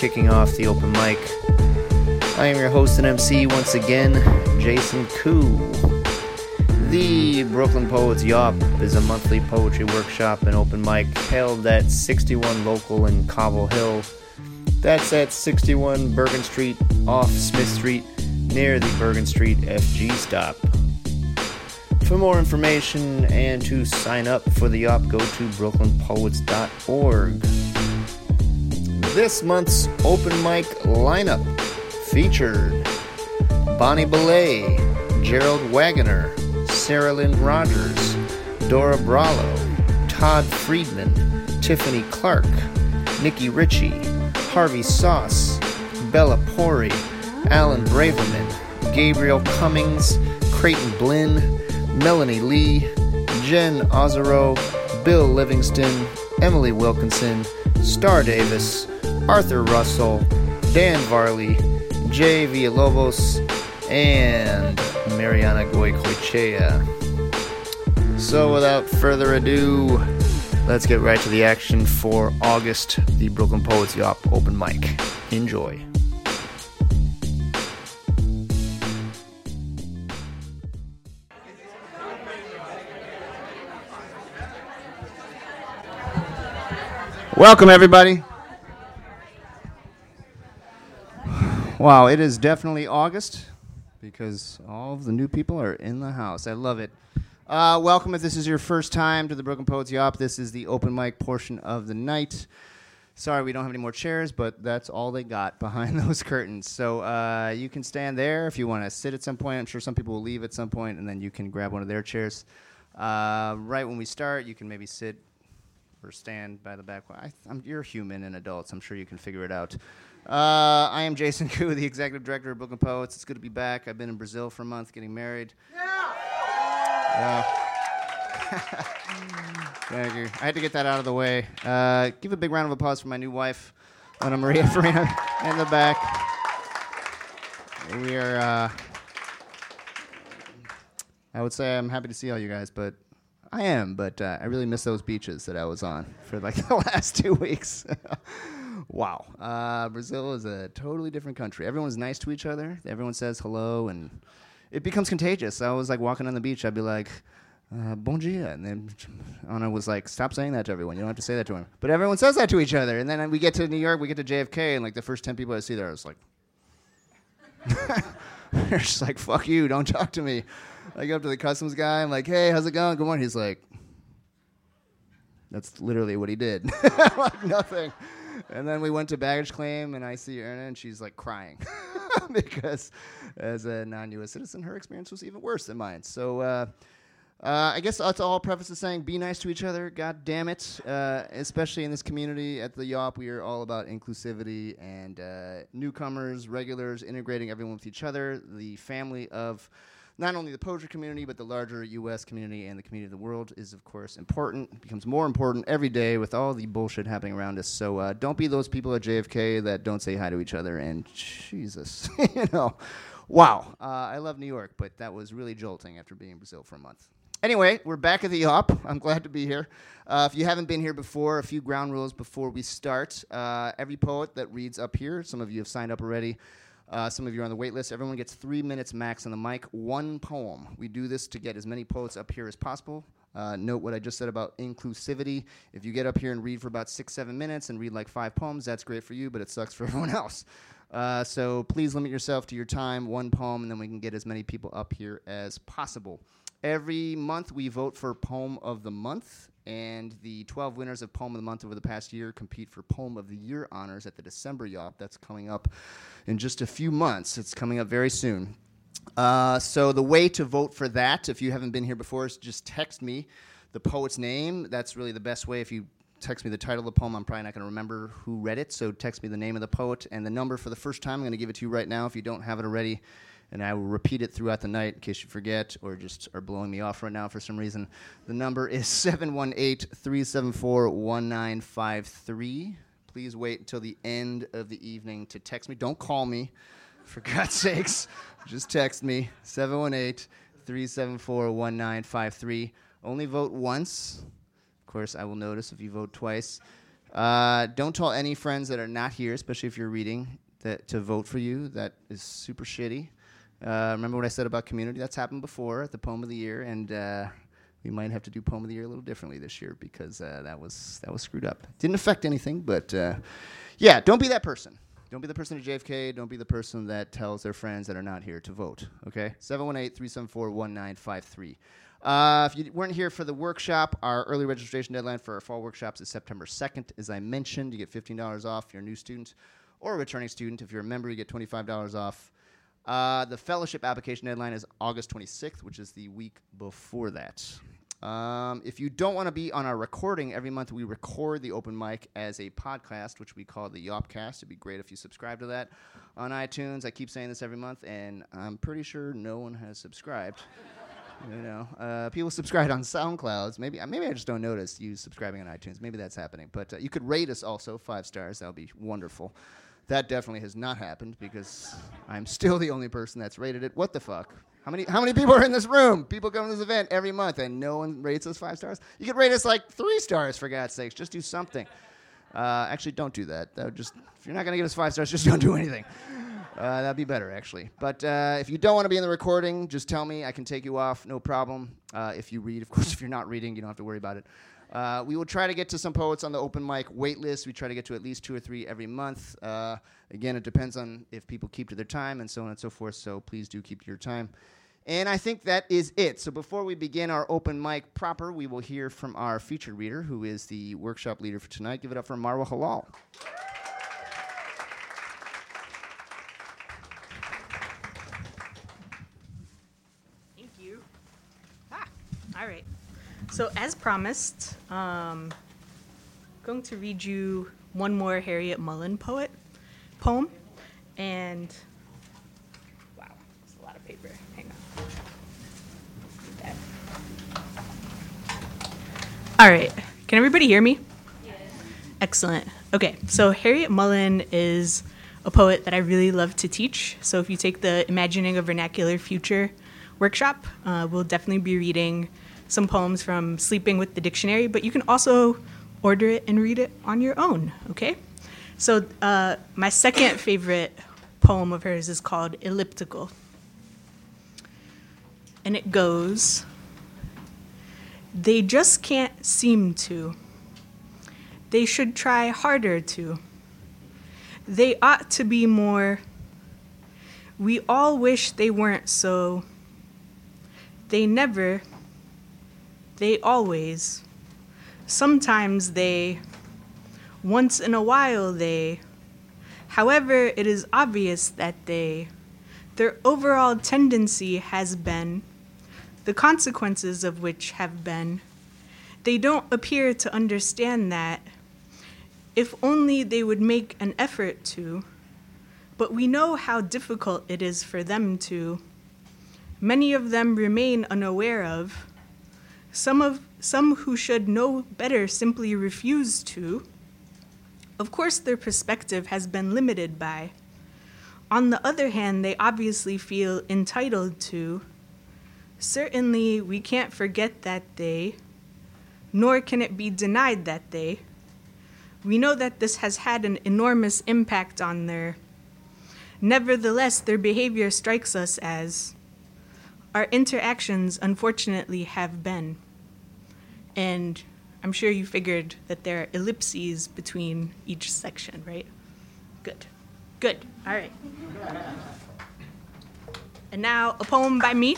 kicking off the open mic. I am your host and MC once again, Jason Koo. The Brooklyn Poets Yawp is a monthly poetry workshop and open mic held at 61 Local in Cobble Hill. That's at 61 Bergen Street off Smith Street near the Bergen Street FG stop. For more information and to sign up for the Yawp, go to brooklynpoets.org. This month's open mic lineup featured Bonnie Belay, Gerald Wagoner, Sarah Lynn Rogers, Dora Bralo, Todd Friedman, Tiffany Clark, Nikki Ritchie, Harvey Sauce, Bella Pori, Alan Braverman, Gabriel Cummings, Creighton Blinn, Melanie Lee, Jen Ozero, Bill Livingston, Emily Wilkinson, Star Davis, Arthur Russell, Dan Varley, Jay Villalobos, and Mariana Goicoechea. So, without further ado, let's get right to the action for August, the Brooklyn Poets Yawp open mic. Enjoy. Welcome, everybody. Wow, it is definitely August because all of the new people are in the house. I love it. Uh, welcome if this is your first time to the Brooklyn Poets Yawp. This is the open mic portion of the night. Sorry, we don't have any more chairs, but that's all they got behind those curtains. So uh, you can stand there if you want to sit at some point. I'm sure some people will leave at some point, and then you can grab one of their chairs. Uh, right when we start, you can maybe sit or stand by the back. I, you're human and adults. I'm sure you can figure it out. Uh, I am Jason Koo, the executive director of Brooklyn Poets. It's good to be back. I've been in Brazil for a month getting married. Yeah. Thank you. I had to get that out of the way. Uh, give a big round of applause for my new wife, Ana Maria Farina, in the back. We are. Uh, I would say I'm happy to see all you guys, but I am. But uh, I really miss those beaches that I was on for like the last two weeks. Wow. Uh, Brazil is a totally different country. Everyone's nice to each other. Everyone says hello, and it becomes contagious. I was like walking on the beach. I'd be like, uh, "Bon dia," and then Anna was like, "Stop saying that to everyone. You don't have to say that to him." But everyone says that to each other. And then we get to New York. We get to JFK, and like the first ten people I see there, I was like, they're just like, "Fuck you! Don't talk to me." I go up to the customs guy. I'm like, "Hey, how's it going? Good morning." He's like, "That's literally what he did." like nothing. And then we went to baggage claim, and I see Erna, and she's like crying because, as a non-U.S. citizen, her experience was even worse than mine. So, uh, uh, I guess that's all preface is saying be nice to each other. God damn it! Uh, especially in this community at the Yawp, we are all about inclusivity and uh, newcomers, regulars, integrating everyone with each other. The family of not only the poetry community, but the larger U.S. community and the community of the world is, of course, important. It becomes more important every day with all the bullshit happening around us. So uh, don't be those people at JFK that don't say hi to each other. And Jesus, you know, wow. Uh, I love New York, but that was really jolting after being in Brazil for a month. Anyway, we're back at the Yawp. I'm glad to be here. Uh, if you haven't been here before, a few ground rules before we start. Uh, every poet that reads up here, some of you have signed up already. Uh, some of you are on the wait list. Everyone gets three minutes max on the mic, one poem. We do this to get as many poets up here as possible. Uh, note what I just said about inclusivity. If you get up here and read for about six, seven minutes and read like five poems, that's great for you, but it sucks for everyone else. Uh, so please limit yourself to your time, one poem, and then we can get as many people up here as possible. Every month we vote for Poem of the Month, and the 12 winners of Poem of the Month over the past year compete for Poem of the Year honors at the December Yawp. That's coming up in just a few months. It's coming up very soon. Uh, so the way to vote for that, if you haven't been here before, is just text me the poet's name. That's really the best way. If you text me the title of the poem, I'm probably not going to remember who read it. So text me the name of the poet and the number for the first time. I'm going to give it to you right now if you don't have it already. And I will repeat it throughout the night in case you forget or just are blowing me off right now for some reason. The number is 718 374 1953. Please wait until the end of the evening to text me. Don't call me for God's sakes, just text me 718 374 1953. Only vote once. Of course, I will notice if you vote twice. Uh, don't tell any friends that are not here, especially if you're reading, that to vote for you. That is super shitty. Uh, remember what I said about community? That's happened before at the Poem of the Year, and uh, we might have to do Poem of the Year a little differently this year because uh, that was that was screwed up. Didn't affect anything, but uh, yeah, don't be that person. Don't be the person at JFK. Don't be the person that tells their friends that are not here to vote. Okay? 718 374 1953. Uh, if you weren't here for the workshop, our early registration deadline for our fall workshops is September 2nd. As I mentioned, you get $15 off if you're a new student or a returning student. If you're a member, you get $25 off. Uh, the fellowship application deadline is August 26th, which is the week before that. Um, if you don't want to be on our recording, every month we record the open mic as a podcast, which we call the Yawpcast. It'd be great if you subscribe to that on iTunes. I keep saying this every month, and I'm pretty sure no one has subscribed. you know, uh, people subscribe on SoundClouds. Maybe uh, maybe I just don't notice you subscribing on iTunes. Maybe that's happening. But uh, you could rate us also five stars. That would be wonderful. That definitely has not happened because I'm still the only person that's rated it. What the fuck? How many how many people are in this room? People come to this event every month and no one rates us five stars. You could rate us like three stars for God's sakes. Just do something. Uh, actually, don't do that. that just if you're not gonna give us five stars, just don't do anything. Uh, that'd be better, actually. But uh, if you don't want to be in the recording, just tell me. I can take you off, no problem. Uh, if you read, of course, if you're not reading, you don't have to worry about it. Uh, we will try to get to some poets on the open mic wait list. We try to get to at least two or three every month. Uh, again, it depends on if people keep to their time and so on and so forth. So please do keep to your time. And I think that is it. So before we begin our open mic proper, we will hear from our featured reader, who is the workshop leader for tonight. Give it up for Marwa Helal. Thank you. Ah, all right. So as promised, um, going to read you one more Harryette Mullen poet poem, and wow, it's a lot of paper. Hang on. All right. Can everybody hear me? Yes. Excellent. Okay, so Harryette Mullen is a poet that I really love to teach. So if you take the Imagining a Vernacular Future workshop, uh, we'll definitely be reading some poems from Sleeping with the Dictionary, but you can also order it and read it on your own, okay? So, uh, my second favorite poem of hers is called Elliptical. And it goes They just can't seem to. They should try harder to. They ought to be more. We all wish they weren't so. They never they always. Sometimes they. Once in a while they. However, it is obvious that they. Their overall tendency has been. The consequences of which have been. They don't appear to understand that. If only they would make an effort to. But we know how difficult it is for them to. Many of them remain unaware of some, of, some who should know better simply refuse to. Of course, their perspective has been limited by. On the other hand, they obviously feel entitled to. Certainly, we can't forget that they, nor can it be denied that they. We know that this has had an enormous impact on their. Nevertheless, their behavior strikes us as our interactions, unfortunately, have been. And I'm sure you figured that there are ellipses between each section, right? Good. Good. All right. And now a poem by me.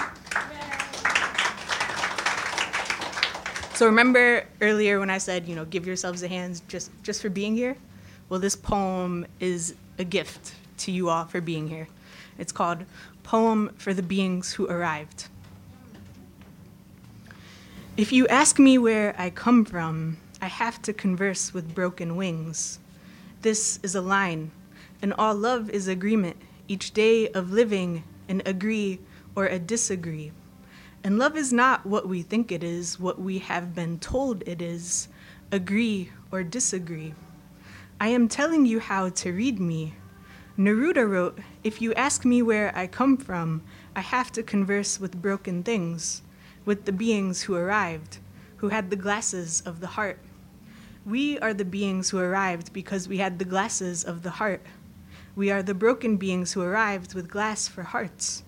So remember earlier when I said, you know, give yourselves a hand just just for being here? Well, this poem is a gift to you all for being here. It's called Poem for the Beings Who Arrived. If you ask me where I come from, I have to converse with broken wings. This is a line, and all love is agreement, each day of living, an agree or a disagree. And love is not what we think it is, what we have been told it is, agree or disagree. I am telling you how to read me, Neruda wrote, If you ask me where I come from, I have to converse with broken things, with the beings who arrived, who had the glasses of the heart. We are the beings who arrived because we had the glasses of the heart. We are the broken beings who arrived with glass for hearts.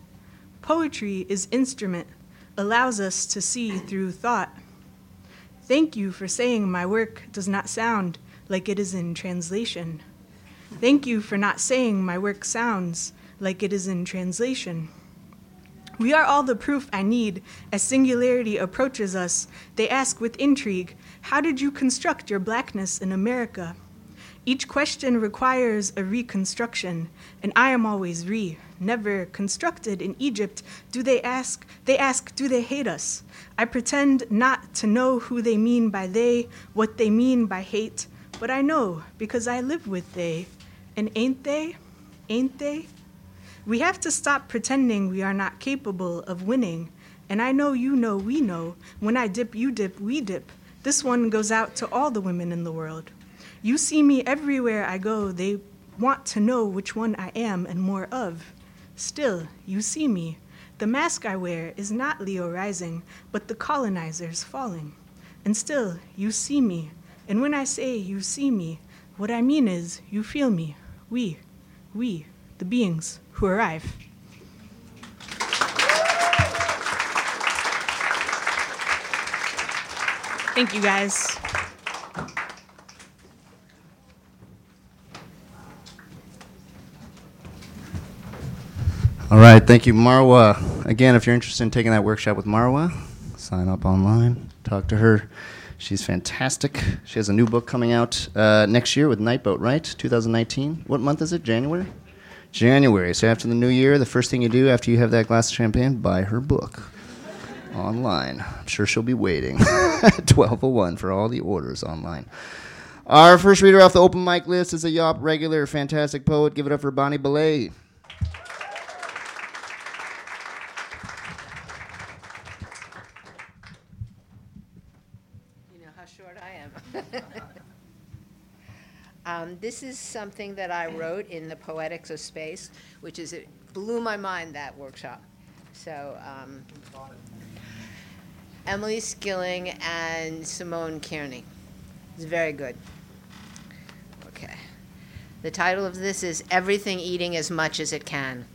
Poetry is instrument, allows us to see through thought. Thank you for saying my work does not sound like it is in translation. Thank you for not saying my work sounds like it is in translation. We are all the proof I need as singularity approaches us. They ask with intrigue, How did you construct your blackness in America? Each question requires a reconstruction, and I am always re, never constructed in Egypt. Do they ask? They ask, Do they hate us? I pretend not to know who they mean by they, what they mean by hate, but I know because I live with they. And ain't they? Ain't they? We have to stop pretending we are not capable of winning. And I know you know we know. When I dip, you dip, we dip. This one goes out to all the women in the world. You see me everywhere I go. They want to know which one I am and more of. Still, you see me. The mask I wear is not Leo rising, but the colonizers falling. And still, you see me. And when I say you see me, what I mean is you feel me. We, we, the beings who arrive. Thank you guys. All right, thank you, Marwa. Again, if you're interested in taking that workshop with Marwa, sign up online, talk to her. She's fantastic. She has a new book coming out uh, next year with Nightboat, right? 2019. What month is it? January? January. So after the new year, the first thing you do after you have that glass of champagne, buy her book online. I'm sure she'll be waiting at 1201 for all the orders online. Our first reader off the open mic list is a Yawp regular, fantastic poet. Give it up for Bonnie Belay. You know how short I am. Um, this is something that I wrote in the Poetics of Space, which is it blew my mind that workshop. So um, Emily Skillings and Simone Kearney. It's very good. Okay. The title of this is Everything Eating as Much as It Can.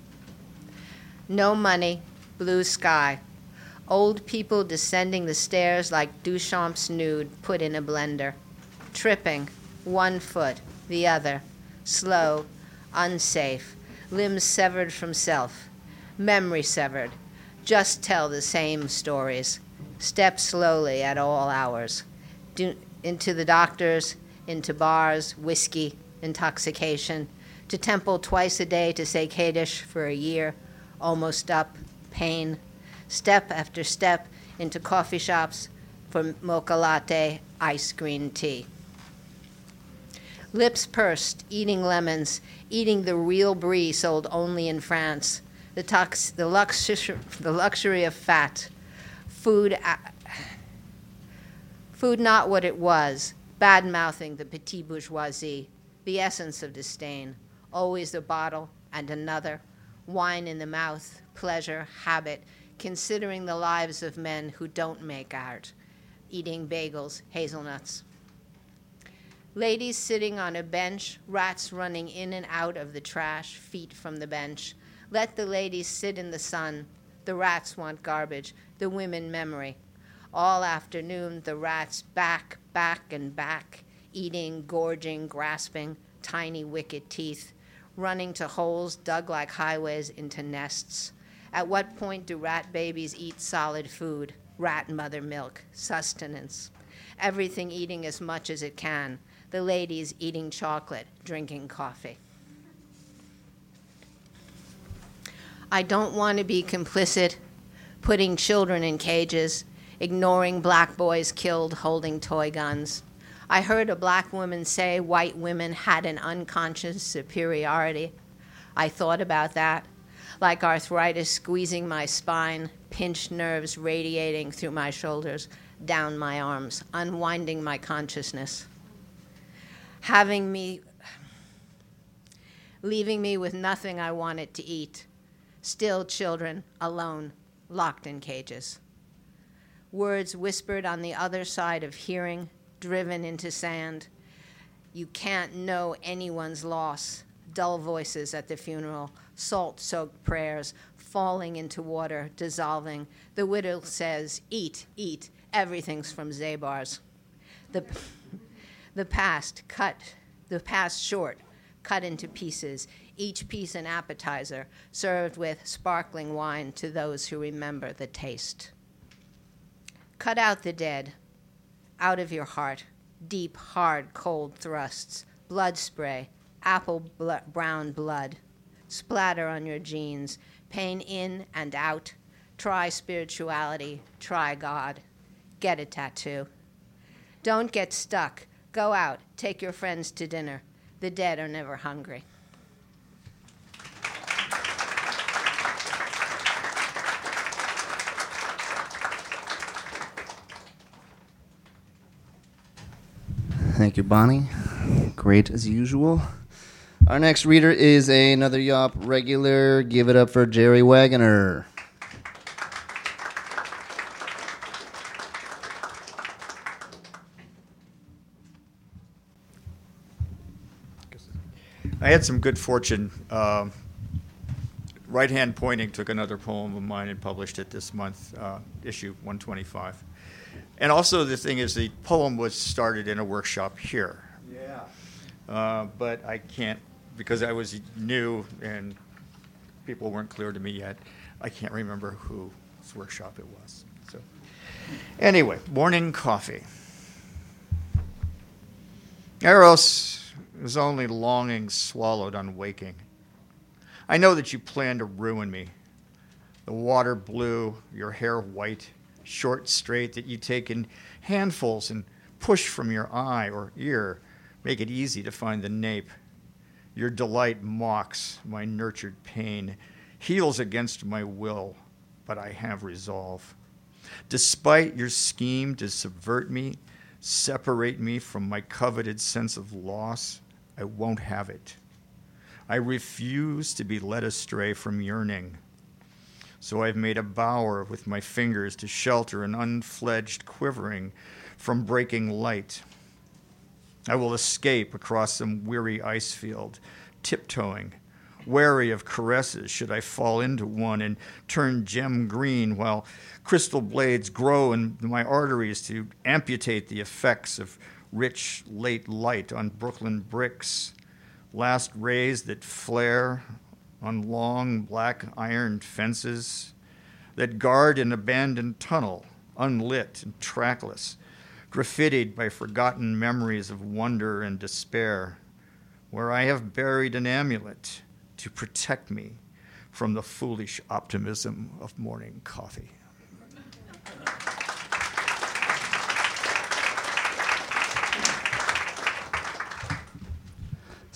No money, blue sky. Old people descending the stairs like Duchamp's nude put in a blender. Tripping, one foot, the other. Slow, unsafe, limbs severed from self. Memory severed. Just tell the same stories. Step slowly at all hours. Do, into the doctors, into bars, whiskey, intoxication. To temple twice a day to say Kaddish for a year. Almost up, pain step after step into coffee shops for mocha latte, ice green tea. Lips pursed, eating lemons, eating the real brie sold only in France, the, tox- the, luxury, the luxury of fat, food, a- food not what it was, bad mouthing the petit bourgeoisie, the essence of disdain, always a bottle and another, wine in the mouth, pleasure, habit, considering the lives of men who don't make art, eating bagels, hazelnuts. Ladies sitting on a bench, rats running in and out of the trash, feet from the bench. Let the ladies sit in the sun. The rats want garbage, the women memory. All afternoon, the rats back, back, and back, eating, gorging, grasping, tiny wicked teeth, running to holes dug like highways into nests. At what point do rat babies eat solid food, rat mother milk, sustenance? Everything eating as much as it can. The ladies eating chocolate, drinking coffee. I don't want to be complicit, putting children in cages, ignoring black boys killed holding toy guns. I heard a black woman say white women had an unconscious superiority. I thought about that like arthritis squeezing my spine, pinched nerves radiating through my shoulders, down my arms, unwinding my consciousness. Having me leaving me with nothing I wanted to eat. Still children, alone, locked in cages. Words whispered on the other side of hearing, driven into sand. You can't know anyone's loss. Dull voices at the funeral, salt soaked prayers, falling into water, dissolving. The widow says, Eat, eat, everything's from Zabar's. The, the past cut, the past short, cut into pieces, each piece an appetizer, served with sparkling wine to those who remember the taste. Cut out the dead, out of your heart, deep, hard, cold thrusts, blood spray, apple bl- brown blood, splatter on your jeans, pain in and out. Try spirituality, try God. Get a tattoo. Don't get stuck. Go out, take your friends to dinner. The dead are never hungry. Thank you, Bonnie. Great as usual. Our next reader is another Yawp regular. Give it up for Jerry Wagoner. I had some good fortune. Um, right Hand Pointing took another poem of mine and published it this month, uh, issue 125. And also, the thing is, the poem was started in a workshop here. Yeah. Uh, but I can't, because I was new and people weren't clear to me yet, I can't remember whose workshop it was. So, anyway, morning coffee. Eros is only longing swallowed on waking. I know that you plan to ruin me. The water blue, your hair white, short, straight, that you take in handfuls and push from your eye or ear, make it easy to find the nape. Your delight mocks my nurtured pain, heals against my will, but I have resolve. Despite your scheme to subvert me, separate me from my coveted sense of loss, I won't have it. I refuse to be led astray from yearning. So I've made a bower with my fingers to shelter an unfledged quivering from breaking light. I will escape across some weary ice field, tiptoeing, wary of caresses should I fall into one and turn gem green while crystal blades grow in my arteries to amputate the effects of rich late light on Brooklyn bricks, last rays that flare on long black iron fences that guard an abandoned tunnel, unlit and trackless, graffitied by forgotten memories of wonder and despair, where I have buried an amulet to protect me from the foolish optimism of morning coffee.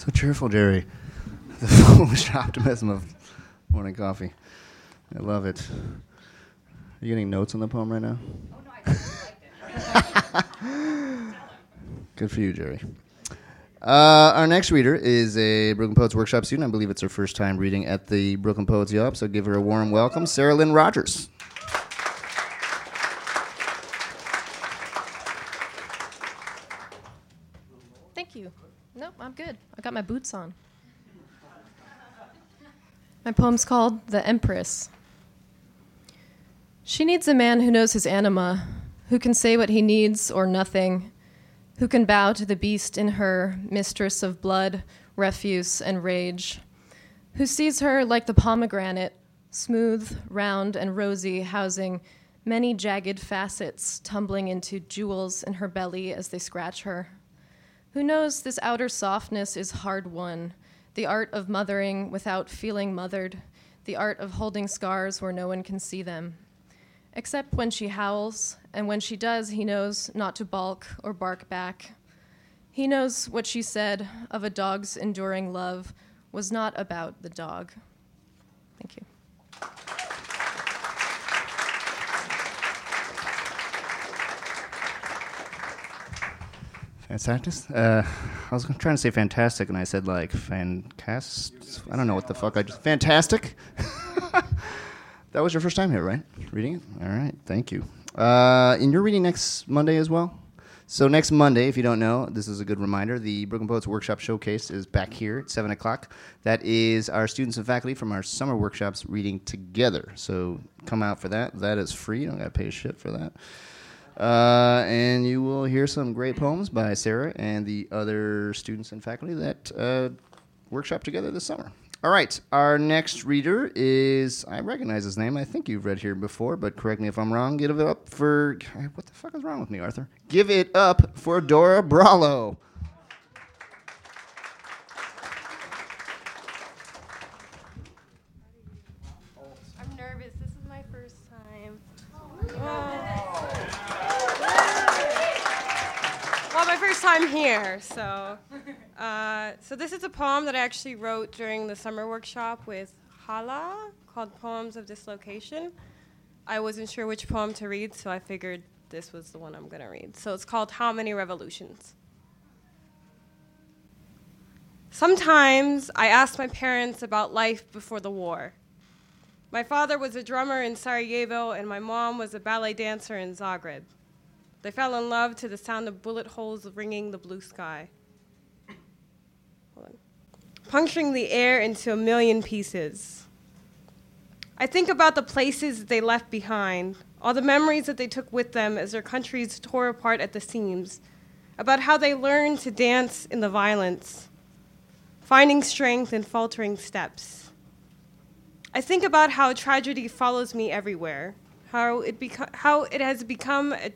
So cheerful, Jerry. The foolish optimism of morning coffee. I love it. Are you getting notes on the poem right now? Oh, no, I it. Good for you, Jerry. Uh, our next reader is a Brooklyn Poets Workshop student. I believe it's her first time reading at the Brooklyn Poets Yawp, so give her a warm welcome. Sarah Lynn Rogers. Thank you. Nope, I'm good. I got my boots on. My poem's called The Empress. She needs a man who knows his anima, who can say what he needs or nothing, who can bow to the beast in her, mistress of blood, refuse, and rage, who sees her like the pomegranate, smooth, round, and rosy, housing many jagged facets tumbling into jewels in her belly as they scratch her. Who knows this outer softness is hard won, the art of mothering without feeling mothered, the art of holding scars where no one can see them. Except when she howls, and when she does, he knows not to balk or bark back. He knows what she said of a dog's enduring love was not about the dog. Thank you. Fantastic. Uh, I was trying to say fantastic, and I said like fancast. I don't know what the fuck I just. Fantastic. that was your first time here, right? Reading it. All right. Thank you. Uh, and you're reading next Monday as well. So next Monday, if you don't know, this is a good reminder. The Brooklyn Poets Workshop Showcase is back here at seven o'clock. That is our students and faculty from our summer workshops reading together. So come out for that. That is free. You don't got to pay shit for that. Uh, and you will hear some great poems by Sarah and the other students and faculty that uh, workshop together this summer. All right, our next reader is I recognize his name. I think you've read here before, but correct me if I'm wrong. Give it up for what the fuck is wrong with me, Arthur? Give it up for Dora Bralo. I'm nervous. This is my first time. My here. So, uh, so this is a poem that I actually wrote during the summer workshop with Hala called "Poems of Dislocation." I wasn't sure which poem to read, so I figured this was the one I'm gonna read. So it's called "How Many Revolutions." Sometimes I ask my parents about life before the war. My father was a drummer in Sarajevo, and my mom was a ballet dancer in Zagreb. They fell in love to the sound of bullet holes ringing the blue sky. Puncturing the air into a million pieces. I think about the places they left behind, all the memories that they took with them as their countries tore apart at the seams, about how they learned to dance in the violence, finding strength in faltering steps. I think about how tragedy follows me everywhere, how it, beco- how it has become a,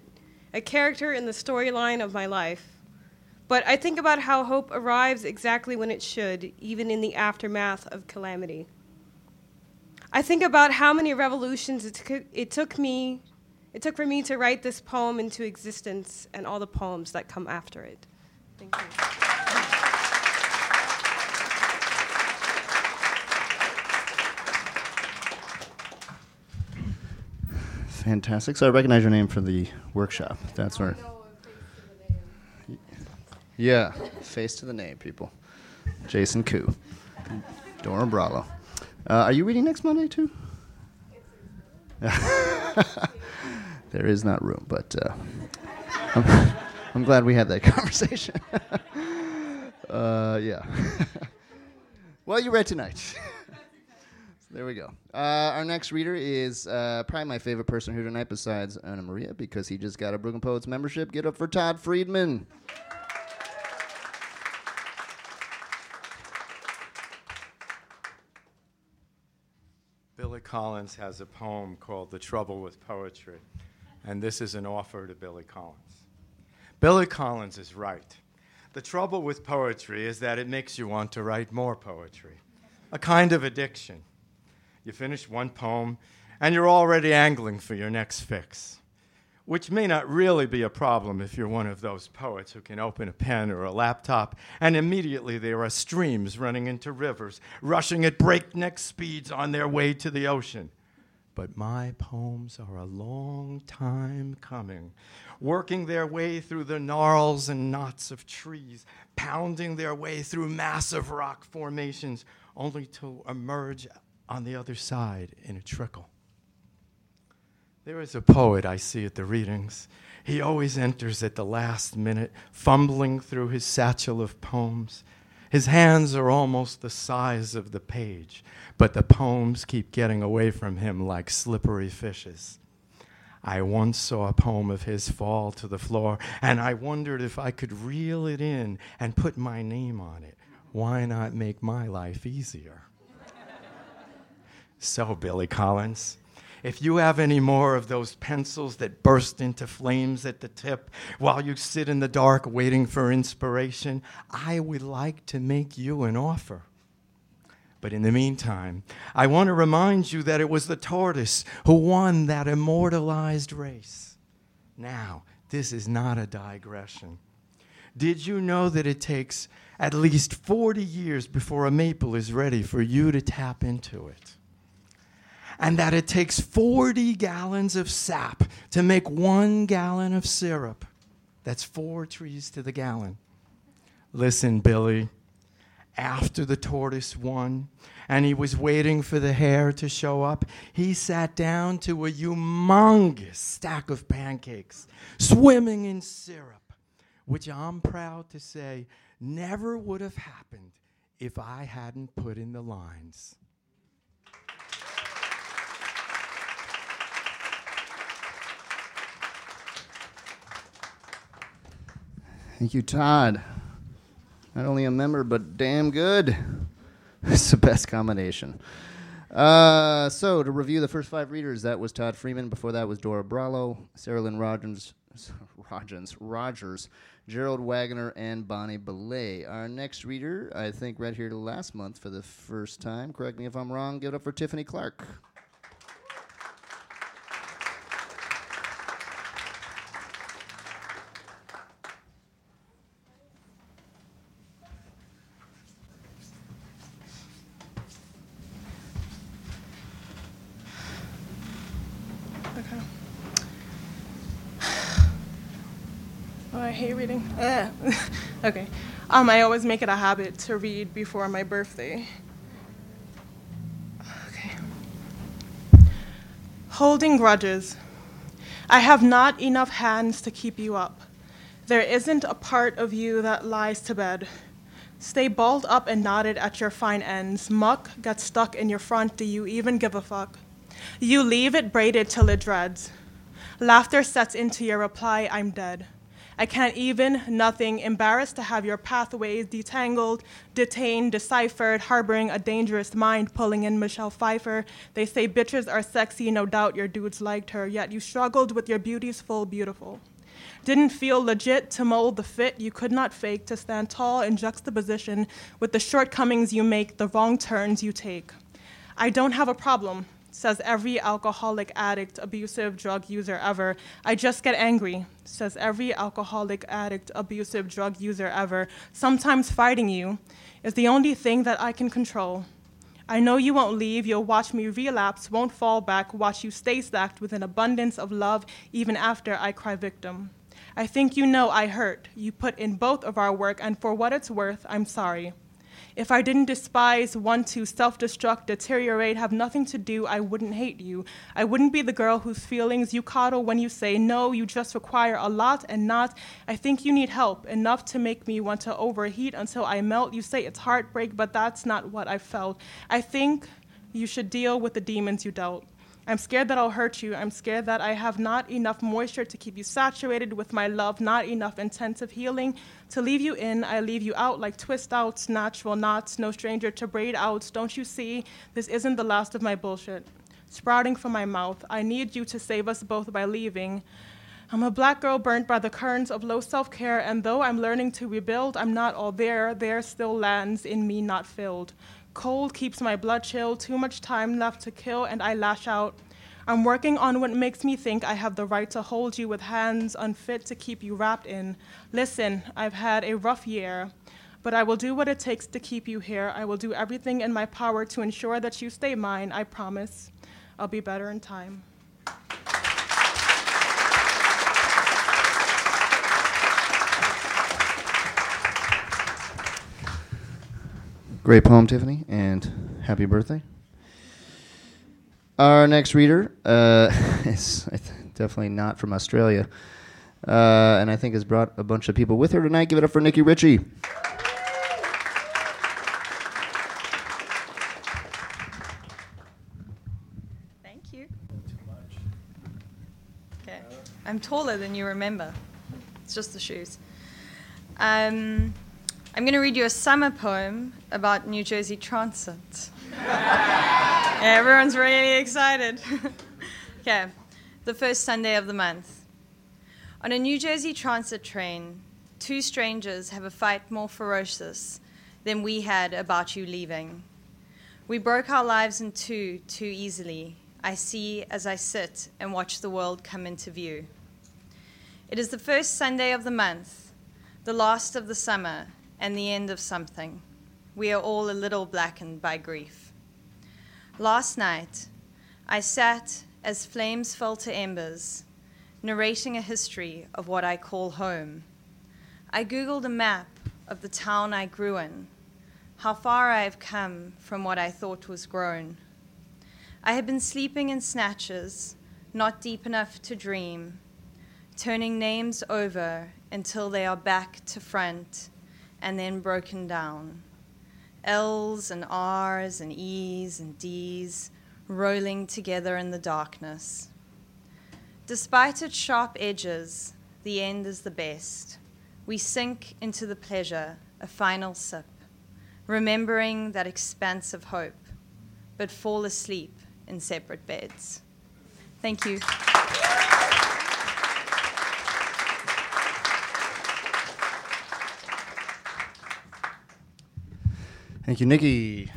a character in the storyline of my life. But I think about how hope arrives exactly when it should, even in the aftermath of calamity. I think about how many revolutions it, took it took me, it took for me to write this poem into existence and all the poems that come after it. Thank you. Fantastic. So I recognize your name for the workshop. That's where. Yeah, face to the name, people. Jason Koo, Dora Bralo. Uh, are you reading next Monday too? there is not room, but uh, I'm, I'm glad we had that conversation. uh, yeah. well, you read tonight. There we go. Uh, our next reader is uh, probably my favorite person here tonight, besides Anna Maria, because he just got a Brooklyn Poets membership. Get up for Todd Friedman. Billy Collins has a poem called The Trouble with Poetry, and this is an offer to Billy Collins. Billy Collins is right. The trouble with poetry is that it makes you want to write more poetry, a kind of addiction. You finish one poem, and you're already angling for your next fix, which may not really be a problem if you're one of those poets who can open a pen or a laptop, and immediately there are streams running into rivers, rushing at breakneck speeds on their way to the ocean. But my poems are a long time coming, working their way through the gnarls and knots of trees, pounding their way through massive rock formations, only to emerge on the other side in a trickle. There is a poet I see at the readings. He always enters at the last minute, fumbling through his satchel of poems. His hands are almost the size of the page, but the poems keep getting away from him like slippery fishes. I once saw a poem of his fall to the floor, and I wondered if I could reel it in and put my name on it. Why not make my life easier? So, Billy Collins, if you have any more of those pencils that burst into flames at the tip while you sit in the dark waiting for inspiration, I would like to make you an offer. But in the meantime, I want to remind you that it was the tortoise who won that immortalized race. Now, this is not a digression. Did you know that it takes at least 40 years before a maple is ready for you to tap into it? And that it takes 40 gallons of sap to make one gallon of syrup. That's four trees to the gallon. Listen, Billy, after the tortoise won and he was waiting for the hare to show up, he sat down to a humongous stack of pancakes swimming in syrup, which I'm proud to say never would have happened if I hadn't put in the lines. Thank you, Todd. Not only a member, but damn good. it's the best combination. Uh, so, to review the first five readers, that was Todd Freeman. Before that was Dora Bralo, Sarah Lynn Rogers, Rogers, Rogers, Gerald Wagner, and Bonnie Belay. Our next reader, I think, read here last month for the first time. Correct me if I'm wrong. Give it up for Tiffany Clark. Okay. Oh, I hate reading. Eh. okay. Um, I always make it a habit to read before my birthday. Okay. Holding grudges. I have not enough hands to keep you up. There isn't a part of you that lies to bed. Stay balled up and knotted at your fine ends. Muck gets stuck in your front. Do you even give a fuck? You leave it braided till it dreads. Laughter sets into your reply, I'm dead. I can't even, nothing, embarrassed to have your pathways detangled, detained, deciphered, harboring a dangerous mind, pulling in Michelle Pfeiffer. They say bitches are sexy, no doubt your dudes liked her, yet you struggled with your beauty's full beautiful. Didn't feel legit to mold the fit you could not fake, to stand tall in juxtaposition with the shortcomings you make, the wrong turns you take. I don't have a problem, says every alcoholic addict, abusive drug user ever. I just get angry, says every alcoholic addict, abusive drug user ever. Sometimes fighting you is the only thing that I can control. I know you won't leave, you'll watch me relapse, won't fall back, watch you stay stacked with an abundance of love even after I cry victim. I think you know I hurt. You put in both of our work, and for what it's worth, I'm sorry. If I didn't despise, want to self destruct, deteriorate, have nothing to do, I wouldn't hate you. I wouldn't be the girl whose feelings you coddle when you say, no, you just require a lot and not. I think you need help, enough to make me want to overheat until I melt. You say it's heartbreak, but that's not what I felt. I think you should deal with the demons you dealt. I'm scared that I'll hurt you. I'm scared that I have not enough moisture to keep you saturated with my love, not enough intensive healing to leave you in. I leave you out like twist outs, natural knots, no stranger to braid outs. Don't you see? This isn't the last of my bullshit. Sprouting from my mouth, I need you to save us both by leaving. I'm a black girl burnt by the currents of low self care, and though I'm learning to rebuild, I'm not all there. There still lands in me not filled. Cold keeps my blood chill, too much time left to kill, and I lash out. I'm working on what makes me think I have the right to hold you with hands unfit to keep you wrapped in. Listen, I've had a rough year, but I will do what it takes to keep you here. I will do everything in my power to ensure that you stay mine, I promise. I'll be better in time. Great poem, Tiffany, and happy birthday. Our next reader uh, is definitely not from Australia, uh, and I think has brought a bunch of people with her tonight. Give it up for Nikki Ritchie. Thank you. Okay. I'm taller than you remember. It's just the shoes. Um, I'm going to read you a summer poem about New Jersey Transit. Everyone's really excited. okay. The first Sunday of the month. On a New Jersey Transit train, two strangers have a fight more ferocious than we had about you leaving. We broke our lives in two too easily. I see as I sit and watch the world come into view. It is the first Sunday of the month, the last of the summer, and the end of something. We are all a little blackened by grief. Last night, I sat as flames fell to embers, narrating a history of what I call home. I Googled a map of the town I grew in, how far I have come from what I thought was grown. I had been sleeping in snatches, not deep enough to dream, turning names over until they are back to front and then broken down. L's and R's and E's and D's rolling together in the darkness. Despite its sharp edges, the end is the best. We sink into the pleasure, a final sip, remembering that expanse of hope, but fall asleep in separate beds. Thank you. Thank you, Nikki.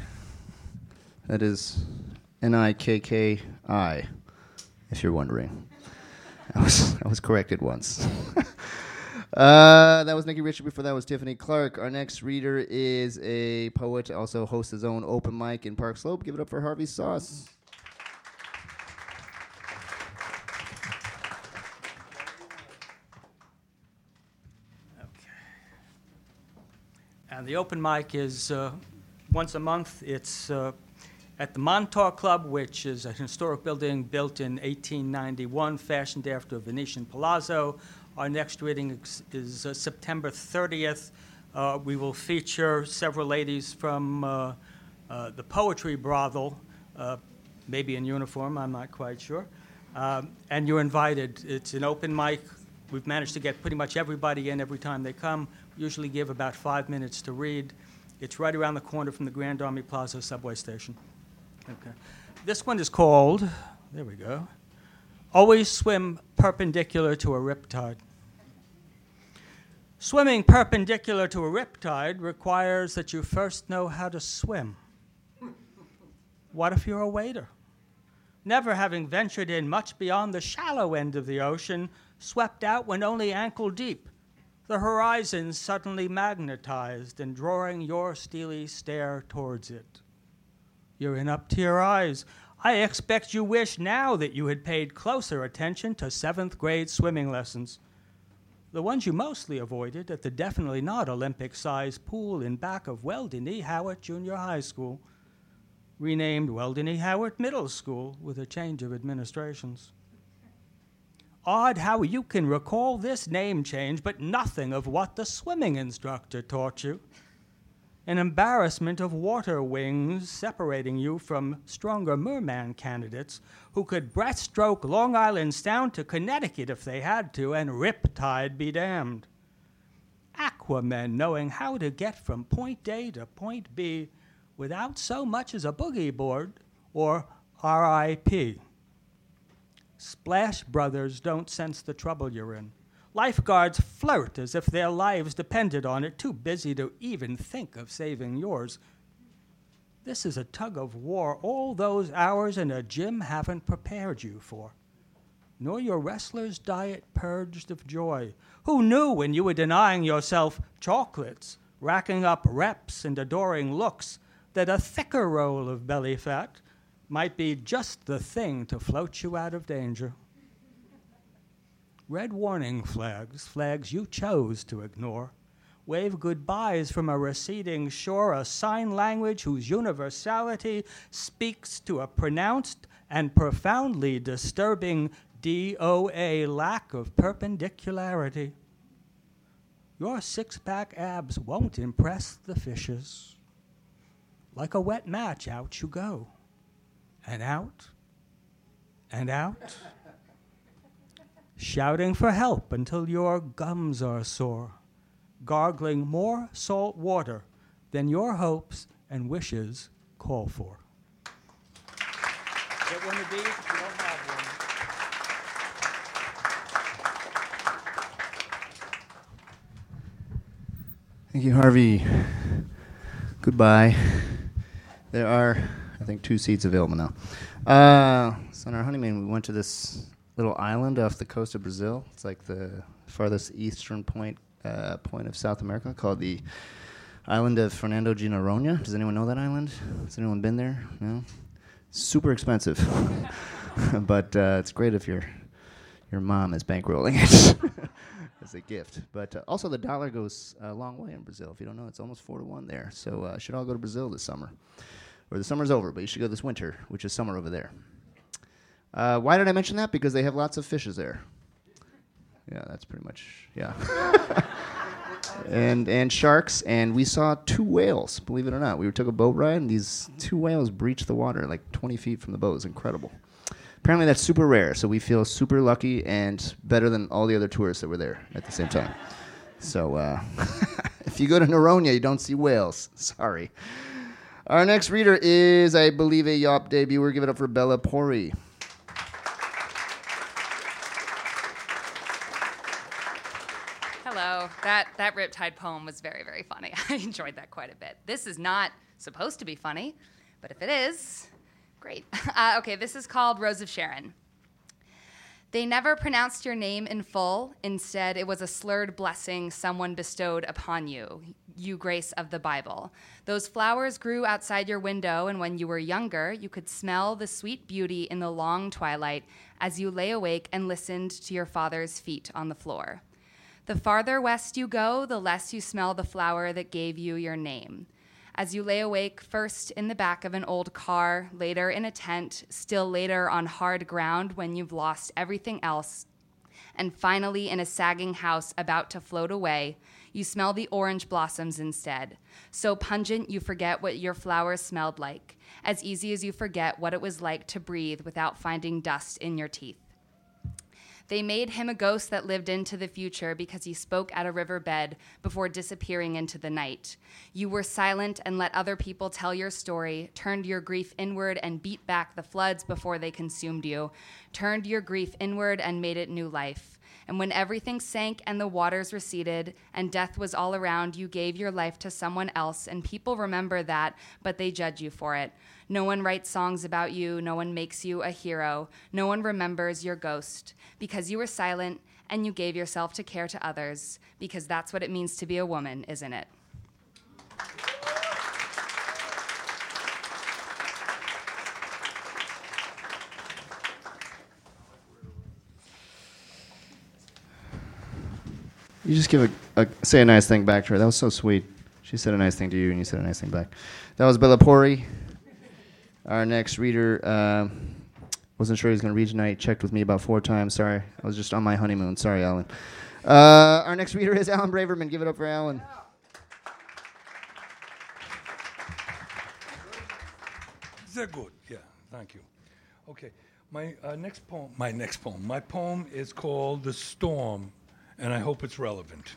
That is N I K K I, if you're wondering. I was, I was corrected once. uh, that was Nikki Richard. Before that was Tiffany Clark. Our next reader is a poet, also hosts his own open mic in Park Slope. Give it up for Harvey Sauce. Okay. And the open mic is uh, once a month. It's uh, at the Montauk Club, which is a historic building built in 1891, fashioned after a Venetian palazzo. Our next reading is, uh, September 30th. Uh, we will feature several ladies from uh, uh, the Poetry Brothel, uh, maybe in uniform, I'm not quite sure. Um, and you're invited. It's an open mic. We've managed to get pretty much everybody in every time they come. We usually give about five minutes to read. It's right around the corner from the Grand Army Plaza subway station. Okay. This one is called, there we go, Always Swim Perpendicular to a Riptide. Swimming perpendicular to a riptide requires that you first know how to swim. What if you're a waiter? Never having ventured in much beyond the shallow end of the ocean, swept out when only ankle deep, the horizon suddenly magnetized and drawing your steely stare towards it. You're in up to your eyes. I expect you wish now that you had paid closer attention to seventh grade swimming lessons. The ones you mostly avoided at the definitely not Olympic sized pool in back of Weldon. Howard Junior High School, renamed Weldon. Howard Middle School with a change of administrations. Odd how you can recall this name change, but nothing of what the swimming instructor taught you. An embarrassment of water wings separating you from stronger merman candidates who could breaststroke Long Island down to Connecticut if they had to, and riptide be damned. Aquamen knowing how to get from point A to point B without so much as a boogie board or RIP. Splash Brothers don't sense the trouble you're in. Lifeguards flirt as if their lives depended on it, too busy to even think of saving yours. This is a tug of war all those hours in a gym haven't prepared you for. Nor your wrestler's diet purged of joy. Who knew when you were denying yourself chocolates, racking up reps and adoring looks, that a thicker roll of belly fat might be just the thing to float you out of danger? Red warning flags, flags you chose to ignore, wave goodbyes from a receding shore, a sign language whose universality speaks to a pronounced and profoundly disturbing DOA lack of perpendicularity. Your six pack abs won't impress the fishes. Like a wet match, out you go, and out, and out shouting for help until your gums are sore, gargling more salt water than your hopes and wishes call for. Get one of these if you don't have one. Thank you, Harvey. Goodbye. There are, I think, two seats available now. Uh, so on our honeymoon, we went to this little island off the coast of Brazil. It's like the farthest eastern point uh, point of South America, called the island of Fernando de Noronha. Does anyone know that island? Has anyone been there? No. Super expensive, but uh, it's great if you're your mom is bankrolling it as a gift. But uh, also, the dollar goes a long way in Brazil. If you don't know, it's almost four to one there. So uh, should all go to Brazil this summer, or the summer's over, but you should go this winter, which is summer over there. Uh, why did I mention that? Because they have lots of fishes there. Yeah, that's pretty much yeah. and and sharks, and we saw two whales. Believe it or not, we took a boat ride, and these two whales breached the water like 20 feet from the boat. It was incredible. Apparently, that's super rare, so we feel super lucky and better than all the other tourists that were there at the same time. So, uh, if you go to Noronha, you don't see whales. Sorry. Our next reader is, I believe, a Yawp debut. We're giving it up for Bella Pori. Hello. That that Riptide poem was very very funny. I enjoyed that quite a bit. This is not supposed to be funny, but if it is, great. Uh, okay, this is called Rose of Sharon. They never pronounced your name in full. Instead, it was a slurred blessing someone bestowed upon you, you grace of the Bible. Those flowers grew outside your window, and when you were younger, you could smell the sweet beauty in the long twilight as you lay awake and listened to your father's feet on the floor. The farther west you go, the less you smell the flower that gave you your name. As you lay awake, first in the back of an old car, later in a tent, still later on hard ground when you've lost everything else, and finally in a sagging house about to float away, you smell the orange blossoms instead. So pungent you forget what your flowers smelled like, as easy as you forget what it was like to breathe without finding dust in your teeth. They made him a ghost that lived into the future because he spoke at a riverbed before disappearing into the night. You were silent and let other people tell your story, turned your grief inward and beat back the floods before they consumed you, turned your grief inward and made it new life. And when everything sank and the waters receded and death was all around, you gave your life to someone else, and people remember that, but they judge you for it. No one writes songs about you. No one makes you a hero. No one remembers your ghost because you were silent and you gave yourself to care to others because that's what it means to be a woman, isn't it? You just give a, a say a nice thing back to her. That was so sweet. She said a nice thing to you, and you said a nice thing back. That was Bella Pori. Our next reader uh, wasn't sure he was going to read tonight. Checked with me about four times. Sorry, I was just on my honeymoon. Sorry, Alan. Uh, our next reader is Alan Braverman. Give it up for Alan. They're good. Yeah, thank you. Okay, my uh, next poem. My next poem. My poem is called "The Storm," and I hope it's relevant.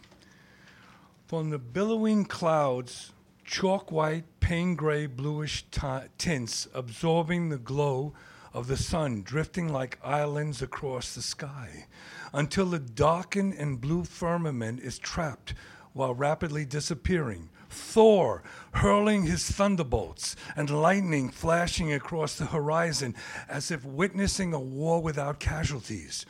From the billowing clouds, chalk white, pain gray, bluish t- tints absorbing the glow of the sun, drifting like islands across the sky, until the darkened and blue firmament is trapped while rapidly disappearing. Thor hurling his thunderbolts and lightning flashing across the horizon as if witnessing a war without casualties.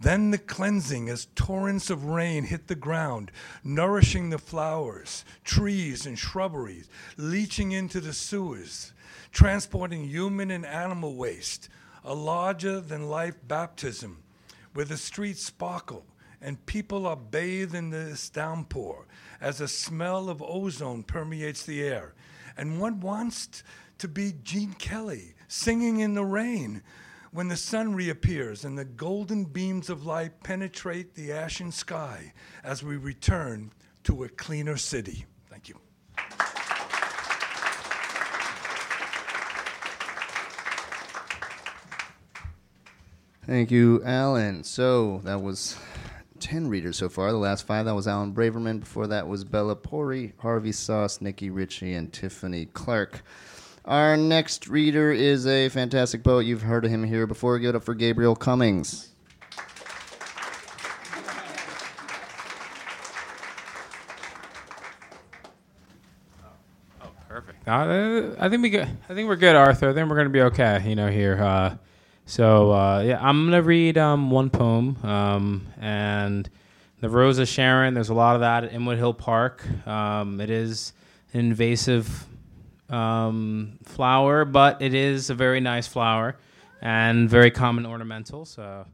Then the cleansing as torrents of rain hit the ground, nourishing the flowers, trees, and shrubberies, leaching into the sewers, transporting human and animal waste, a larger than life baptism where the streets sparkle and people are bathed in this downpour as a smell of ozone permeates the air. And one wants to be Gene Kelly singing in the rain when the sun reappears and the golden beams of light penetrate the ashen sky as we return to a cleaner city. Thank you. Thank you, Alan. So that was 10 readers so far. The last five, that was Alan Braverman. Before that was Bella Pori, Harvey Sauce, Nikki Ritchie, and Tiffany Clark. Our next reader is a fantastic poet. You've heard of him here before. Give it up for Gabriel Cummings. Perfect. Uh, I think we. I think we're good, Arthur. I think we're gonna be okay. You know here. Uh, so uh, yeah, I'm gonna read um, one poem, um, and the Rose of Sharon. There's a lot of that at Inwood Hill Park. Um, it is an invasive um, flower, but it is a very nice flower and very common ornamental. So.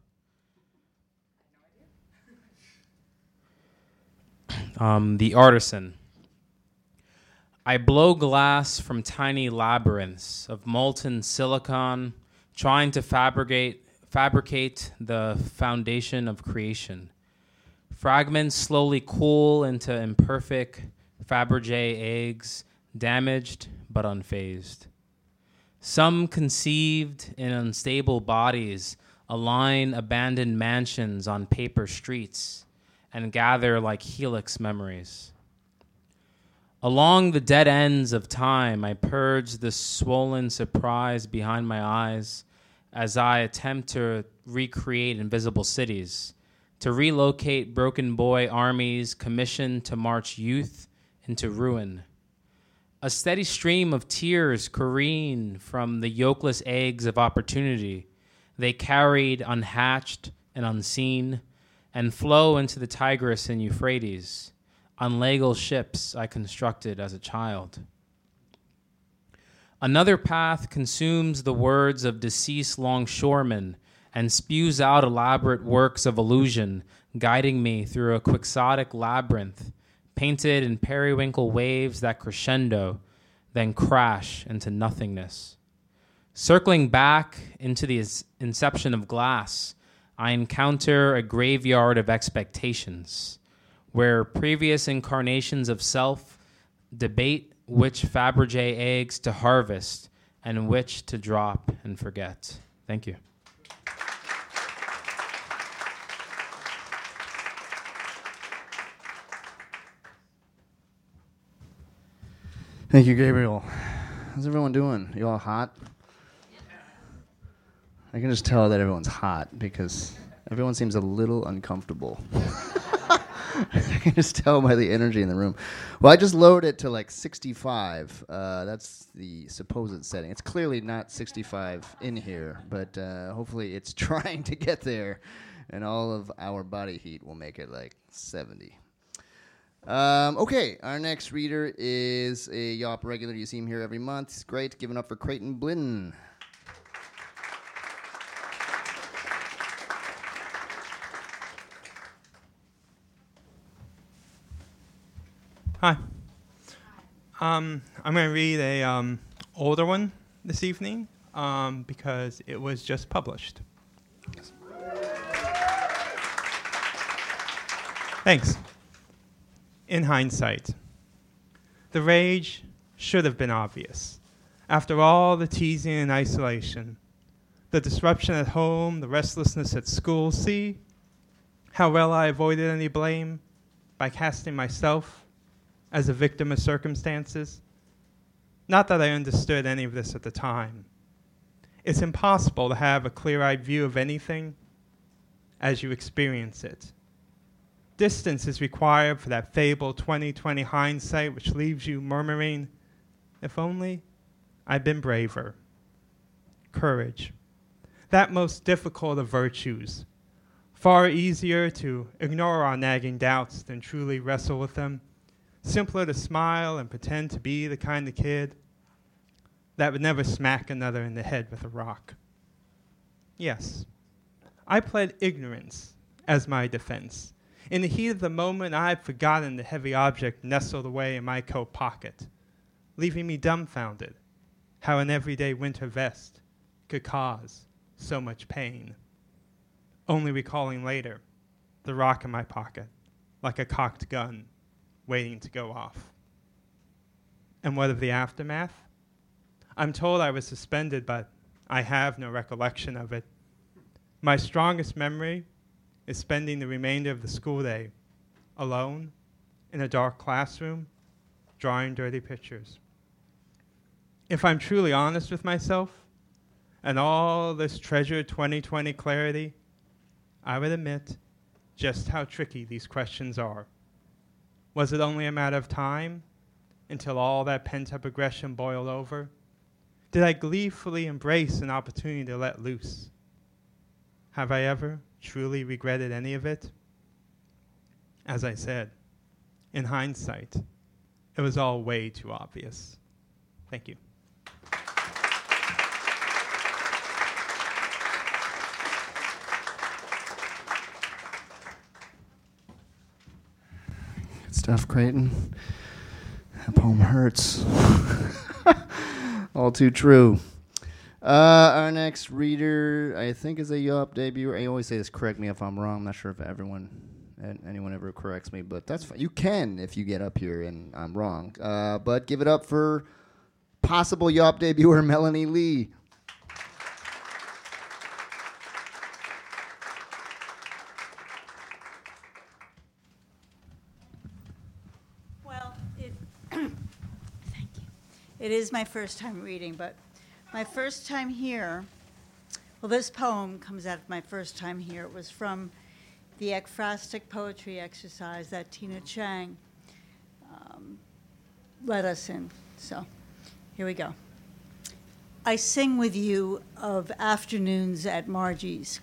Um, the artisan. I blow glass from tiny labyrinths of molten silicon, trying to fabricate fabricate the foundation of creation. Fragments slowly cool into imperfect Fabergé eggs damaged but unfazed. Some conceived in unstable bodies align abandoned mansions on paper streets and gather like helix memories. Along the dead ends of time, I purge the swollen surprise behind my eyes as I attempt to recreate invisible cities, to relocate broken boy armies commissioned to march youth into ruin. A steady stream of tears careen from the yolkless eggs of opportunity they carried unhatched and unseen, and flow into the Tigris and Euphrates on legal ships I constructed as a child. Another path consumes the words of deceased longshoremen and spews out elaborate works of illusion, guiding me through a quixotic labyrinth, painted in periwinkle waves that crescendo, then crash into nothingness. Circling back into the inception of glass, I encounter a graveyard of expectations, where previous incarnations of self debate which Fabergé eggs to harvest and which to drop and forget. Thank you. Thank you, Gabriel. How's everyone doing? You all hot? I can just tell that everyone's hot because everyone seems a little uncomfortable. I can just tell by the energy in the room. Well, I just lowered it to like 65. Uh, that's the supposed setting. It's clearly not 65 in here, but uh, hopefully it's trying to get there, and all of our body heat will make it like 70. Um, okay, our next reader is a Yawp regular. You see him here every month. He's great. Giving up for Creighton Blinn. Hi. Um, I'm going to read a um, older one this evening um, because it was just published. Thanks. In hindsight, the rage should have been obvious. After all the teasing and isolation, the disruption at home, the restlessness at school, see how well I avoided any blame by casting myself as a victim of circumstances. Not that I understood any of this at the time. It's impossible to have a clear eyed view of anything as you experience it. Distance is required for that fabled 2020 hindsight which leaves you murmuring, if only I'd been braver. Courage. That most difficult of virtues. Far easier to ignore our nagging doubts than truly wrestle with them simpler to smile and pretend to be the kind of kid that would never smack another in the head with a rock. Yes, I pled ignorance as my defense. In the heat of the moment, I had forgotten the heavy object nestled away in my coat pocket, leaving me dumbfounded how an everyday winter vest could cause so much pain. Only recalling later the rock in my pocket, like a cocked gun, waiting to go off. And what of the aftermath? I'm told I was suspended, but I have no recollection of it. My strongest memory is spending the remainder of the school day alone in a dark classroom, drawing dirty pictures. If I'm truly honest with myself, and all this treasured 2020 clarity, I would admit just how tricky these questions are. Was it only a matter of time until all that pent up aggression boiled over? Did I gleefully embrace an opportunity to let loose? Have I ever truly regretted any of it? As I said, in hindsight, it was all way too obvious. Thank you. Good stuff, Creighton. That poem hurts. All too true. Uh, our next reader, I think, is a Yawp debut. I always say this. Correct me if I'm wrong. I'm not sure if everyone, anyone ever corrects me, but that's fine. You can if you get up here and I'm wrong. Uh, but give it up for possible Yawp debuter Melanie Lee. Well, thank you. It is my first time reading, but my first time here, well, this poem comes out of my first time here. It was from the ekphrastic poetry exercise that Tina Chang um, led us in. So here we go. I sing with you of afternoons at Margie's,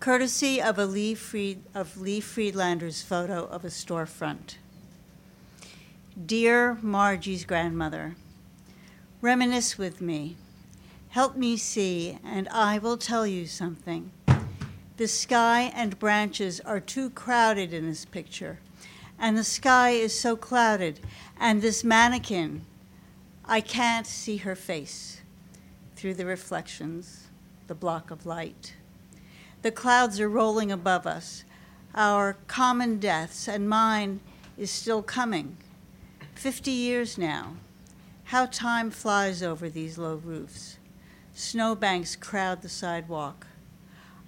courtesy of a Lee Fried, of Lee Friedlander's photo of a storefront. Dear Margie's grandmother, reminisce with me. Help me see, and I will tell you something. The sky and branches are too crowded in this picture, and the sky is so clouded, and this mannequin, I can't see her face through the reflections, the block of light. The clouds are rolling above us. Our common deaths, and mine is still coming. Fifty years now. How time flies over these low roofs. Snowbanks crowd the sidewalk.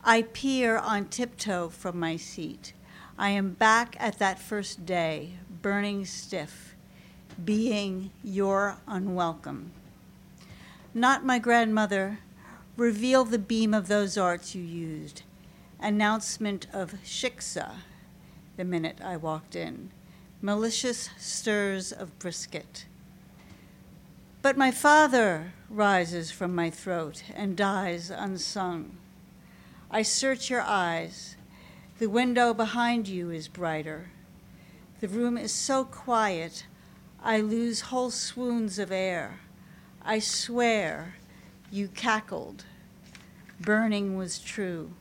I peer on tiptoe from my seat. I am back at that first day, burning stiff, being your unwelcome. Not my grandmother, reveal the beam of those arts you used. Announcement of shiksa the minute I walked in. Malicious stirs of brisket. But my father rises from my throat and dies unsung. I search your eyes. The window behind you is brighter. The room is so quiet, I lose whole swoons of air. I swear you cackled. Burning was true.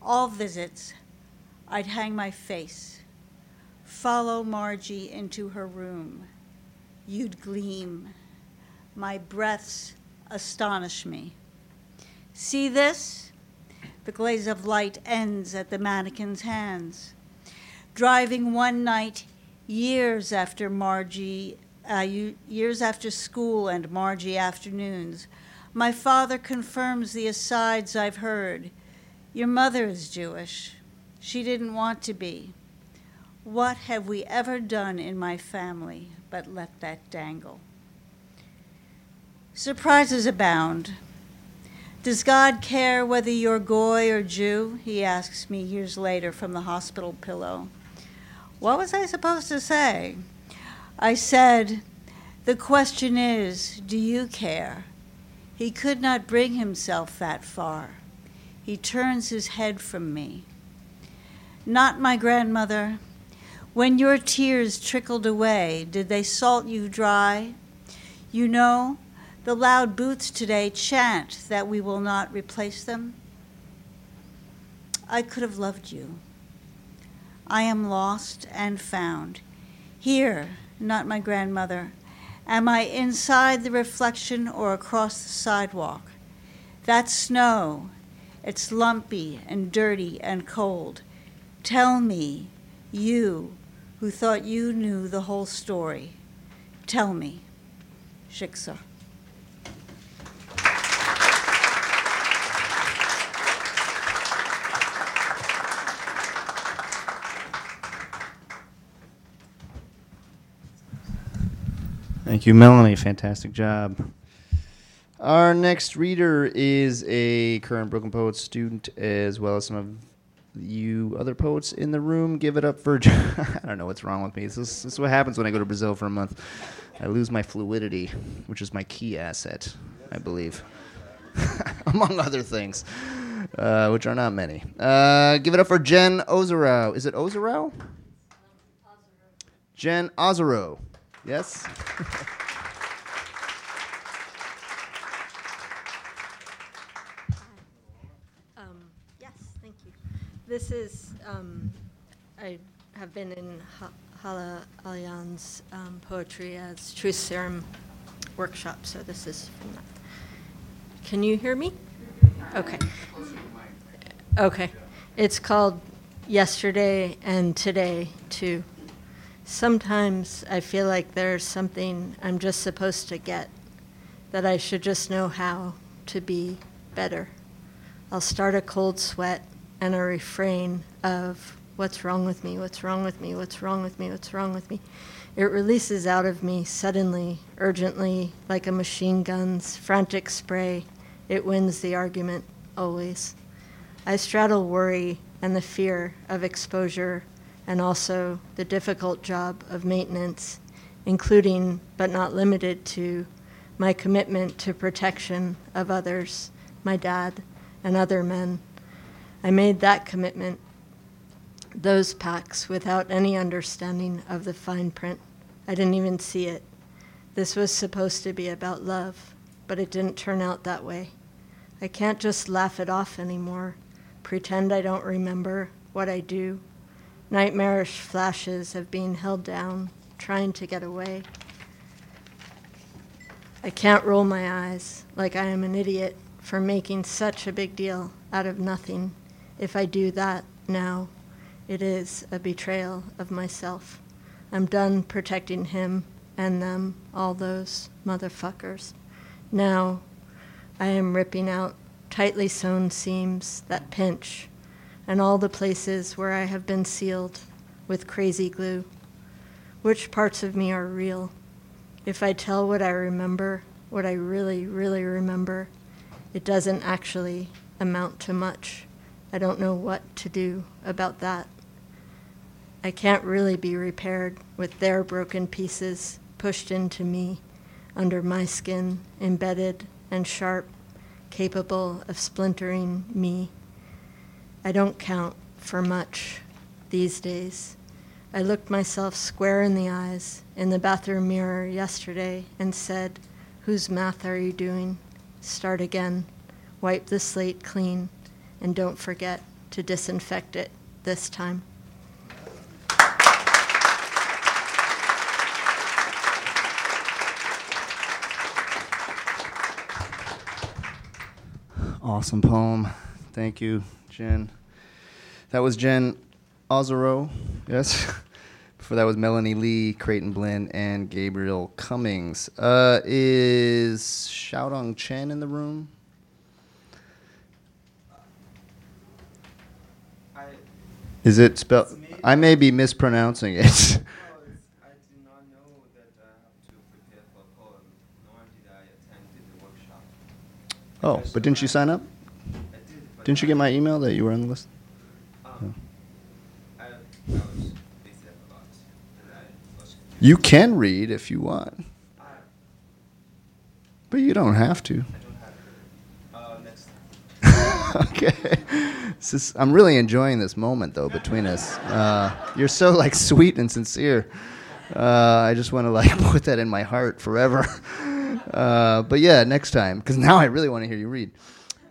All visits, I'd hang my face, follow Margie into her room. You'd gleam. My breaths astonish me. See this? The glaze of light ends at the mannequin's hands. Driving one night, years after Margie, uh, years after school and Margie afternoons, my father confirms the asides I've heard. Your mother is Jewish. She didn't want to be. What have we ever done in my family but let that dangle? Surprises abound. Does God care whether you're Goy or Jew? He asks me years later from the hospital pillow. What was I supposed to say? I said, The question is, do you care? He could not bring himself that far. He turns his head from me. Not my grandmother. When your tears trickled away, did they salt you dry? You know, the loud booths today chant that we will not replace them. I could have loved you. I am lost and found. Here, not my grandmother. Am I inside the reflection or across the sidewalk? That snow, it's lumpy and dirty and cold. Tell me, you who thought you knew the whole story, tell me, Shiksa. Thank you, Melanie. Fantastic job. Our next reader is a current Brooklyn Poets student, as well as some of you other poets in the room. Give it up for. I don't know what's wrong with me. This is, this is what happens when I go to Brazil for a month. I lose my fluidity, which is my key asset, I believe, among other things, uh, which are not many. Uh, give it up for Jen Ozarau. Is it Ozarau? Jen Ozaro. Yes? Um, yes, thank you. This is, um, I have been in Ha- Hala Alyan um, poetry as Truth Serum workshop, so this is from that. Can you hear me? Okay. Okay. It's called Yesterday and Today, too. Sometimes I feel like there's something I'm just supposed to get, that I should just know how to be better. I'll start a cold sweat and a refrain of what's wrong with me, what's wrong with me, what's wrong with me, what's wrong with me. It releases out of me suddenly, urgently, like a machine gun's frantic spray. It wins the argument, always. I straddle worry and the fear of exposure and also the difficult job of maintenance, including but not limited to my commitment to protection of others, my dad, and other men. I made that commitment, those pacts, without any understanding of the fine print. I didn't even see it. This was supposed to be about love, but it didn't turn out that way. I can't just laugh it off anymore, pretend I don't remember what I do. Nightmarish flashes of being held down, trying to get away. I can't roll my eyes like I am an idiot for making such a big deal out of nothing. If I do that now, it is a betrayal of myself. I'm done protecting him and them, all those motherfuckers. Now I am ripping out tightly sewn seams that pinch, and all the places where I have been sealed with crazy glue. Which parts of me are real? If I tell what I remember, what I really, really remember, it doesn't actually amount to much. I don't know what to do about that. I can't really be repaired with their broken pieces pushed into me, under my skin, embedded and sharp, capable of splintering me. I don't count for much these days. I looked myself square in the eyes in the bathroom mirror yesterday and said, Whose math are you doing? Start again. Wipe the slate clean, and don't forget to disinfect it this time. Awesome poem. Thank you, Jen. That was Jen Ozero, yes. Before that was Melanie Lee, Creighton Blinn, and Gabriel Cummings. Uh, is Xiaodong Chen in the room? Is it spelled? I may be mispronouncing it. oh, but didn't you sign up? Didn't you get my email that you were on the list? Oh. You can read if you want. But you don't have to. okay. This is, I'm really enjoying this moment though between us. Uh, you're so like sweet and sincere. Uh, I just want to like put that in my heart forever. Uh, but yeah, next time, because now I really want to hear you read.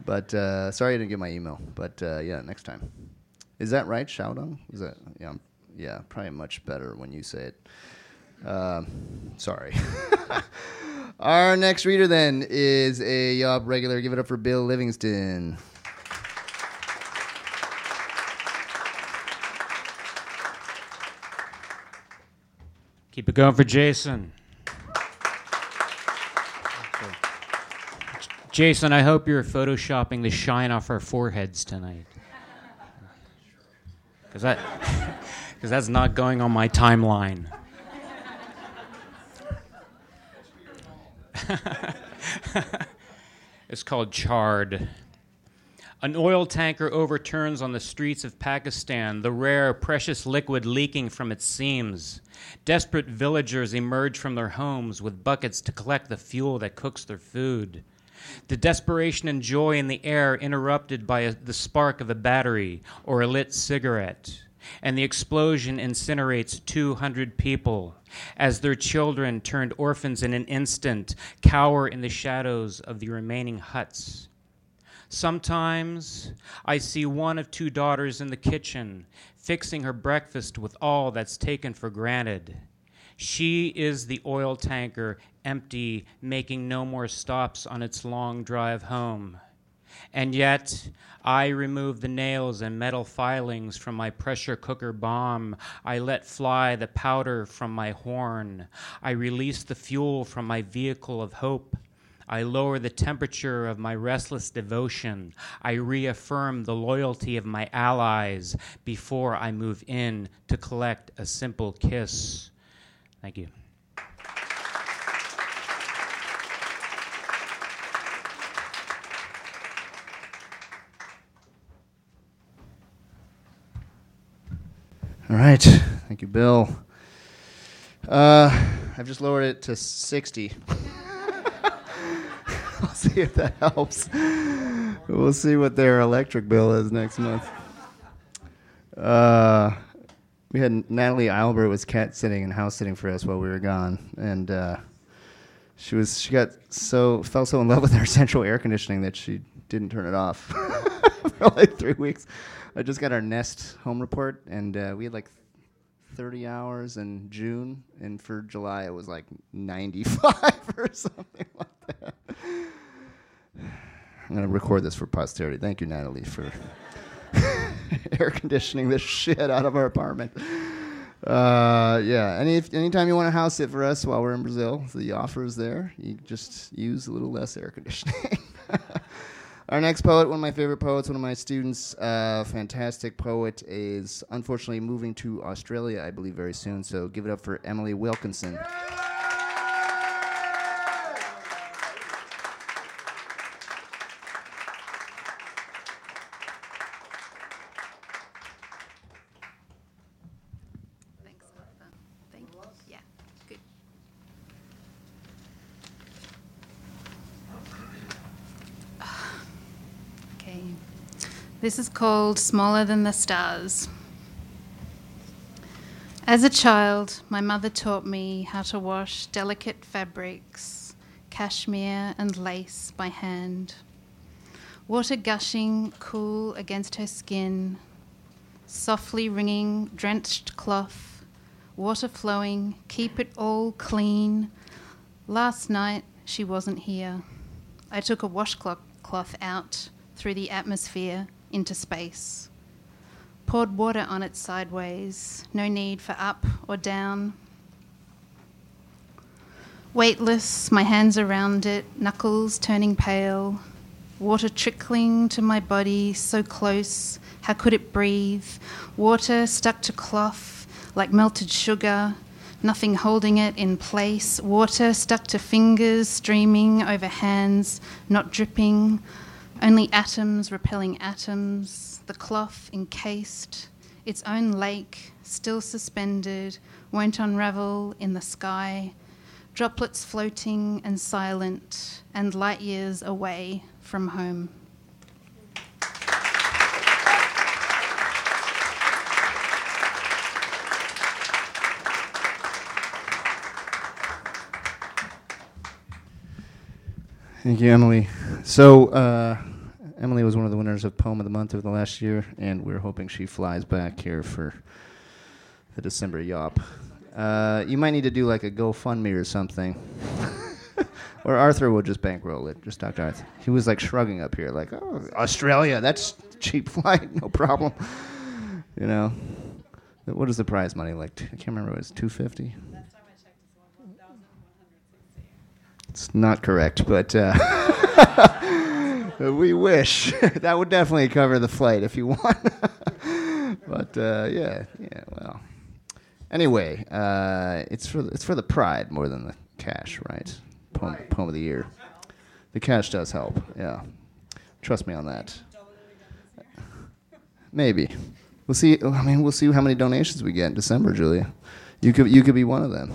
But uh, sorry I didn't get my email. But uh, yeah, next time. Is that right, Xiaodong? Is that yeah? Yeah, probably much better when you say it. Um sorry. Our next reader then is a Yawp regular. Give it up for Bill Livingston. Keep it going for Jason. Jason, I hope you're photoshopping the shine off our foreheads tonight. Because that, because that's not going on my timeline. it's called Charred. An oil tanker overturns on the streets of Pakistan, the rare, precious liquid leaking from its seams. Desperate villagers emerge from their homes with buckets to collect the fuel that cooks their food. The desperation and joy in the air interrupted by a, the spark of a battery or a lit cigarette. And the explosion incinerates 200 people as their children, turned orphans in an instant, cower in the shadows of the remaining huts. Sometimes I see one of two daughters in the kitchen, fixing her breakfast with all that's taken for granted. She is the oil tanker, empty, making no more stops on its long drive home. And yet, I remove the nails and metal filings from my pressure cooker bomb. I let fly the powder from my horn. I release the fuel from my vehicle of hope. I lower the temperature of my restless devotion. I reaffirm the loyalty of my allies before I move in to collect a simple kiss. Thank you. All right. Thank you, Bill. Uh, I've just lowered it to 60. I'll see if that helps. We'll see what their electric bill is next month. Uh, we had Natalie Albert was cat sitting and house sitting for us while we were gone, and uh, she was she got so fell so in love with our central air conditioning that she didn't turn it off for like three weeks. I just got our Nest home report, and uh, we had like 30 hours in June, and for July it was like 95 or something like that. I'm gonna record this for posterity. Thank you, Natalie, for air conditioning the shit out of our apartment. Uh, yeah. Any anytime you want to house sit for us while we're in Brazil, the offer is there. You just use a little less air conditioning. Our next poet, one of my favorite poets, one of my students, uh, fantastic poet, is unfortunately moving to Australia, I believe, very soon. So give it up for Emily Wilkinson. Thanks, This is called Smaller Than the Stars. As a child, my mother taught me how to wash delicate fabrics, cashmere and lace by hand. Water gushing cool against her skin, softly wringing drenched cloth, water flowing, keep it all clean. Last night, she wasn't here. I took a washcloth cloth out through the atmosphere into space. Poured water on it sideways, no need for up or down. Weightless, my hands around it, knuckles turning pale, water trickling to my body so close, how could it breathe? Water stuck to cloth like melted sugar, nothing holding it in place. Water stuck to fingers, streaming over hands, not dripping, only atoms repelling atoms, the cloth encased, its own lake still suspended, won't unravel in the sky, droplets floating and silent, and light years away from home. Thank you, Emily. So, uh, Emily was one of the winners of Poem of the Month of the last year, and we're hoping she flies back here for the December Yawp. Uh, you might need to do like a GoFundMe or something. or Arthur will just bankroll it, just Dr. Arthur. He was like shrugging up here, like, oh, Australia, that's cheap flight, no problem. You know? What is the prize money like? I can't remember. It was 250 It's not correct, but uh, we wish that would definitely cover the flight if you want. but uh, yeah, yeah. Well, anyway, uh, it's for it's for the pride more than the cash, right? Poem, poem of the year. The cash does help. Yeah, trust me on that. Maybe we'll see. I mean, we'll see how many donations we get in December, Julia. You could you could be one of them.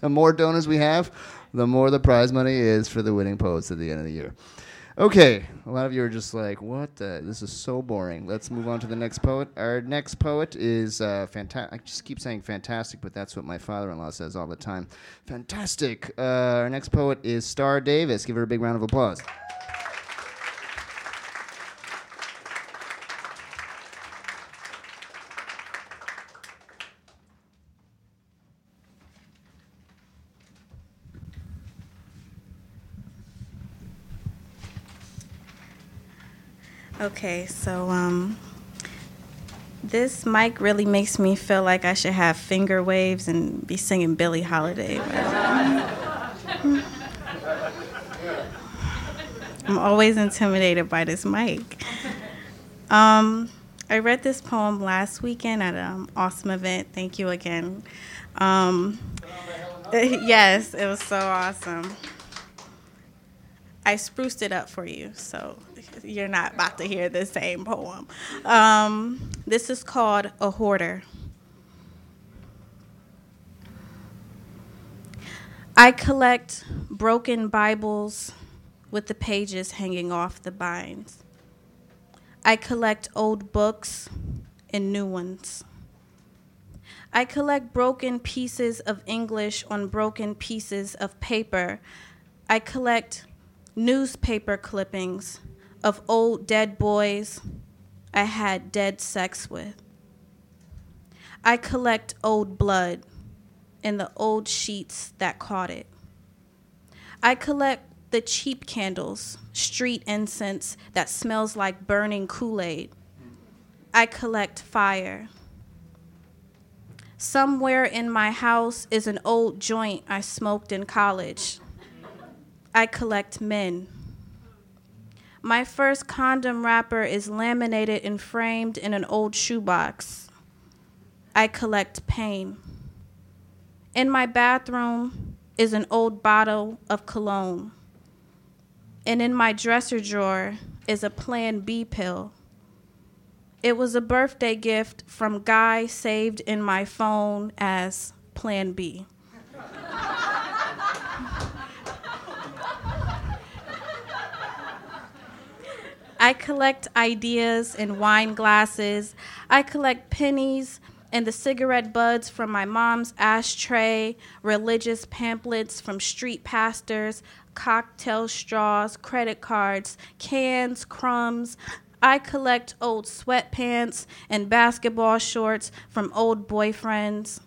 the more donors we have, the more the prize money is for the winning poets at the end of the year. Okay, a lot of you are just like, "What? The? This is so boring." Let's move on to the next poet. Our next poet is uh, fantastic. I just keep saying fantastic, but that's what my father-in-law says all the time. Fantastic. Uh, our next poet is Star Davis. Give her a big round of applause. Okay, so um, this mic really makes me feel like I should have finger waves and be singing Billie Holiday. I'm always intimidated by this mic. Um, I read this poem last weekend at an awesome event. Thank you again. Um, yes, it was so awesome. I spruced it up for you, so you're not about to hear the same poem. Um, this is called A Hoarder. I collect broken Bibles with the pages hanging off the binds. I collect old books and new ones. I collect broken pieces of English on broken pieces of paper. I collect newspaper clippings of old dead boys I had dead sex with. I collect old blood in the old sheets that caught it. I collect the cheap candles, street incense that smells like burning Kool Aid. I collect fire. Somewhere in my house is an old joint I smoked in college. I collect men. My first condom wrapper is laminated and framed in an old shoebox. I collect pain. In my bathroom is an old bottle of cologne. And in my dresser drawer is a Plan B pill. It was a birthday gift from Guy saved in my phone as Plan B. I collect ideas in wine glasses. I collect pennies and the cigarette buds from my mom's ashtray, religious pamphlets from street pastors, cocktail straws, credit cards, cans, crumbs. I collect old sweatpants and basketball shorts from old boyfriends.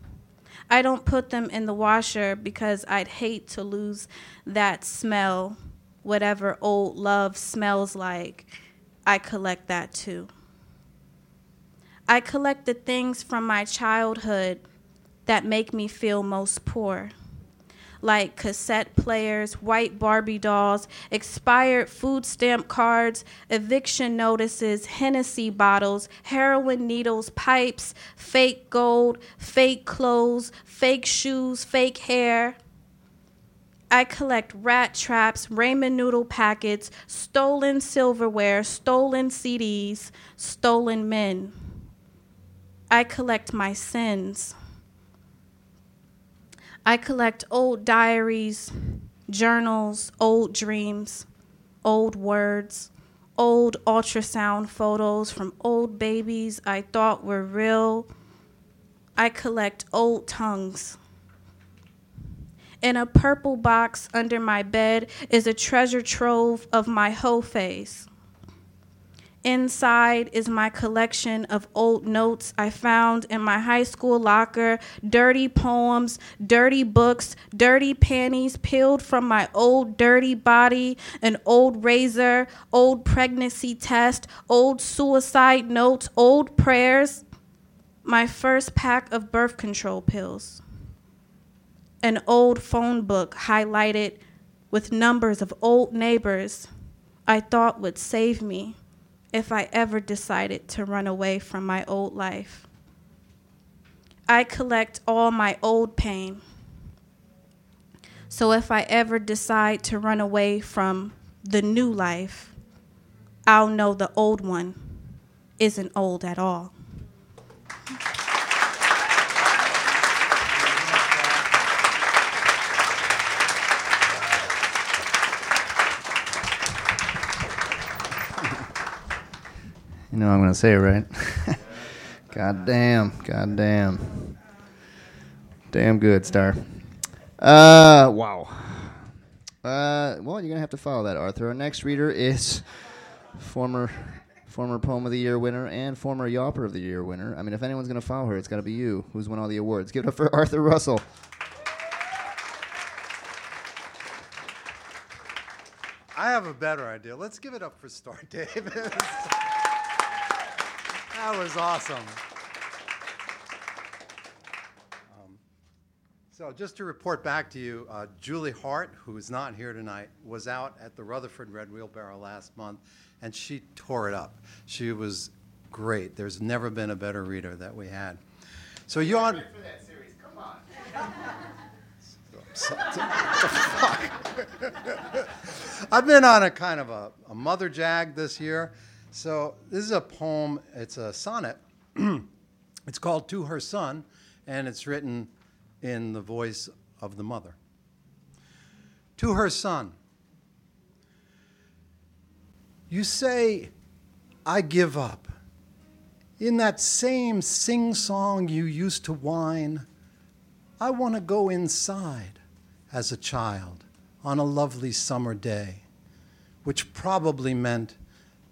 I don't put them in the washer because I'd hate to lose that smell, whatever old love smells like. I collect that too. I collect the things from my childhood that make me feel most poor, like cassette players, white Barbie dolls, expired food stamp cards, eviction notices, Hennessy bottles, heroin needles, pipes, fake gold, fake clothes, fake shoes, fake hair. I collect rat traps, ramen noodle packets, stolen silverware, stolen CDs, stolen men. I collect my sins. I collect old diaries, journals, old dreams, old words, old ultrasound photos from old babies I thought were real. I collect old tongues. In a purple box under my bed is a treasure trove of my whole face. Inside is my collection of old notes I found in my high school locker, dirty poems, dirty books, dirty panties peeled from my old dirty body, an old razor, old pregnancy test, old suicide notes, old prayers, my first pack of birth control pills, an old phone book highlighted with numbers of old neighbors I thought would save me if I ever decided to run away from my old life. I collect all my old pain. So if I ever decide to run away from the new life, I'll know the old one isn't old at all. You know I'm going to say right? God damn. God damn. Damn good, Star. Uh, wow. Uh, well, you're going to have to follow that, Arthur. Our next reader is former former Poem of the Year winner and former Yawper of the Year winner. I mean, if anyone's going to follow her, it's got to be you, who's won all the awards. Give it up for Arthur Russell. I have a better idea. Let's give it up for Star Davis. That was awesome. Um, so, just to report back to you, uh, Julie Hart, who is not here tonight, was out at the Rutherford Red Wheelbarrow last month, and she tore it up. She was great. There's never been a better reader that we had. So, you on. I've been on a kind of a, a mother jag this year. So this is a poem, it's a sonnet. it's called To Her Son, and it's written in the voice of the mother. To her son, you say, I give up. In that same sing song you used to whine, I want to go inside as a child on a lovely summer day, which probably meant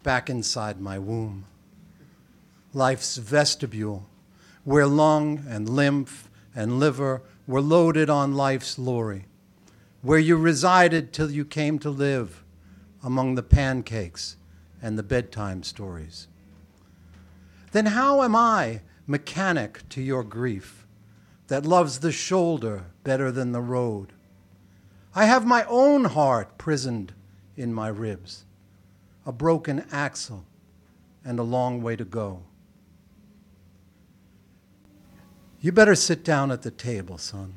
back inside my womb. Life's vestibule, where lung and lymph and liver were loaded on life's lorry, where you resided till you came to live among the pancakes and the bedtime stories. Then how am I mechanic to your grief that loves the shoulder better than the road? I have my own heart prisoned in my ribs, a broken axle, and a long way to go. You better sit down at the table, son.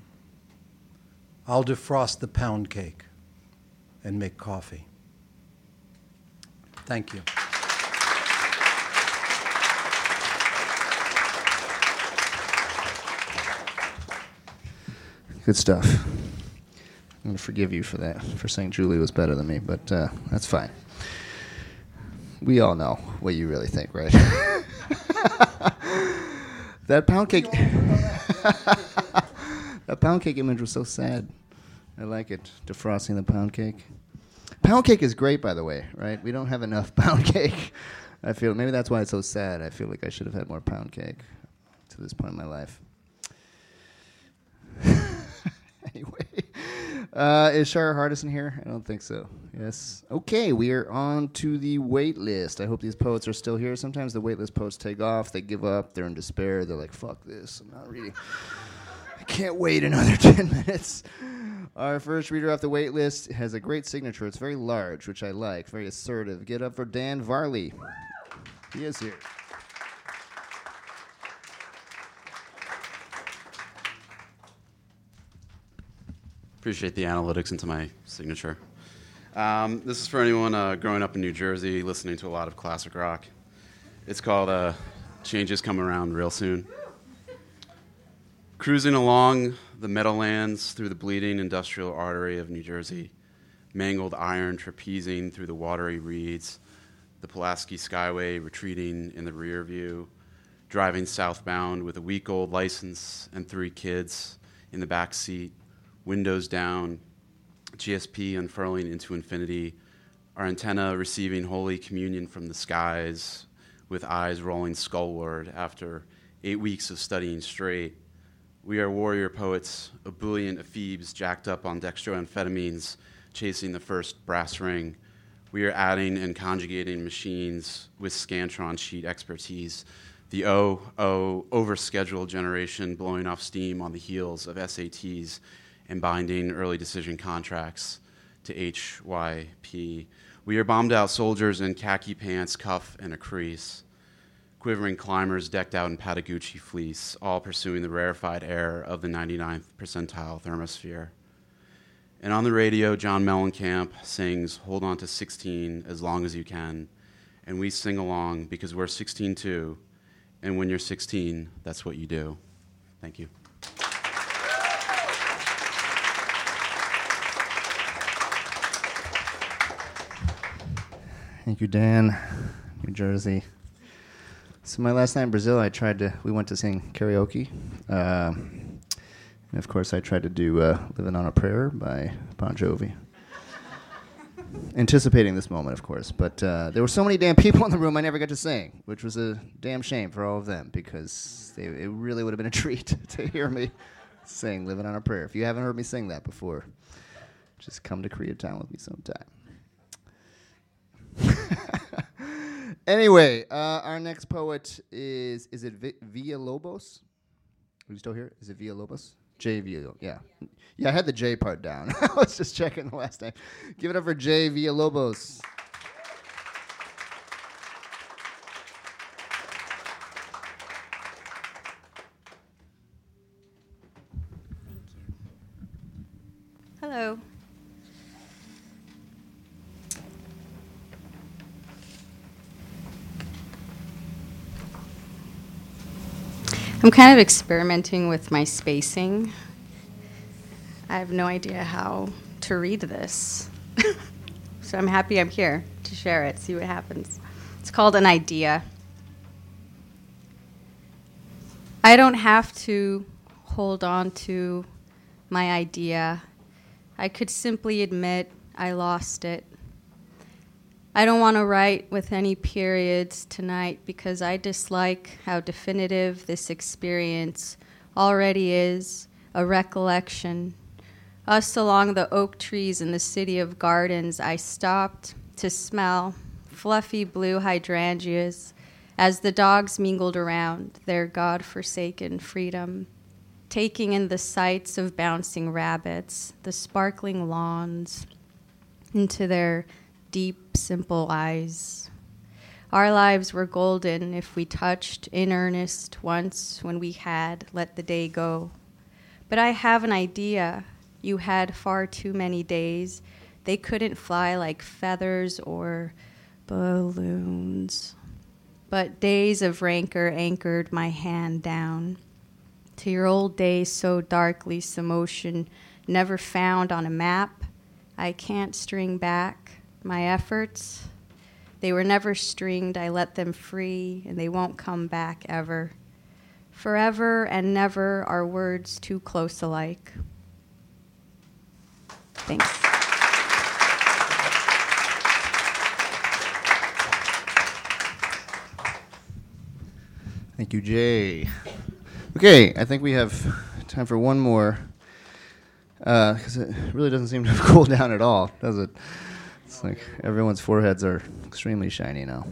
I'll defrost the pound cake and make coffee. Thank you. Good stuff. I'm going to forgive you for that, for saying Julie was better than me, but uh, that's fine. We all know what you really think, right? that pound cake. that pound cake image was so sad. I like it. Defrosting the pound cake. Pound cake is great, by the way, right? We don't have enough pound cake. I feel maybe that's why it's so sad. I feel like I should have had more pound cake to this point in my life. anyway, uh, is Shara Hardison here? I don't think so. Yes. Okay, we are on to the wait list. I hope these poets are still here. Sometimes the wait list poets take off, they give up, they're in despair, they're like, fuck this, I'm not reading. I can't wait another 10 minutes. Our first reader off the wait list has a great signature. It's very large, which I like, very assertive. Get up for Dan Varley. He is here. Appreciate the analytics into my signature. Um, this is for anyone uh, growing up in New Jersey, listening to a lot of classic rock. It's called uh, Changes Come Around Real Soon. Cruising along the meadowlands through the bleeding industrial artery of New Jersey, mangled iron trapezing through the watery reeds, the Pulaski Skyway retreating in the rear view, driving southbound with a week old license and three kids in the back seat, windows down, GSP unfurling into infinity, our antenna receiving Holy Communion from the skies, with eyes rolling skullward after eight weeks of studying straight. We are warrior poets, ebullient ephebes jacked up on dextroamphetamines, chasing the first brass ring. We are adding and conjugating machines with Scantron sheet expertise. The O, O, overscheduled generation blowing off steam on the heels of SATs and binding early decision contracts to HYP. We are bombed out soldiers in khaki pants, cuff, and a crease. Quivering climbers decked out in Patagucci fleece, all pursuing the rarefied air of the 99th percentile thermosphere. And on the radio, John Mellencamp sings Hold On to 16 as long as you can. And we sing along because we're 16 too. And when you're 16, that's what you do. Thank you. Thank you, Dan. New Jersey. So my last night in Brazil, I tried to. We went to sing karaoke, uh, and of course, I tried to do uh, "Living on a Prayer" by Bon Jovi. Anticipating this moment, of course, but uh, there were so many damn people in the room, I never got to sing, which was a damn shame for all of them because they, it really would have been a treat to hear me sing "Living on a Prayer." If you haven't heard me sing that before, just come to Koreatown with me sometime. anyway, uh, our next poet is is it Vi- Villalobos? Are you still here? Is it Villalobos? J Villa, yeah, yeah. I had the J part down. I was just checking the last name. Give it up for J Villalobos. Hello. I'm kind of experimenting with my spacing. I have no idea how to read this. so I'm happy I'm here to share it, see what happens. It's called An Idea. I don't have to hold on to my idea. I could simply admit I lost it. I don't want to write with any periods tonight because I dislike how definitive this experience already is a recollection. Us along the oak trees in the city of gardens, I stopped to smell fluffy blue hydrangeas as the dogs mingled around their god forsaken freedom, taking in the sights of bouncing rabbits, the sparkling lawns, into their deep, simple eyes. Our lives were golden if we touched in earnest once when we had let the day go. But I have an idea. You had far too many days. They couldn't fly like feathers or balloons. But days of rancor anchored my hand down to your old days so darkly, some ocean never found on a map. I can't string back my efforts. They were never stringed. I let them free, and they won't come back ever. Forever and never are words too close alike. Thanks. Thank you, Jay. Okay, I think we have time for one more. Uh, because it really doesn't seem to have cooled down at all, does it? It's like everyone's foreheads are extremely shiny now.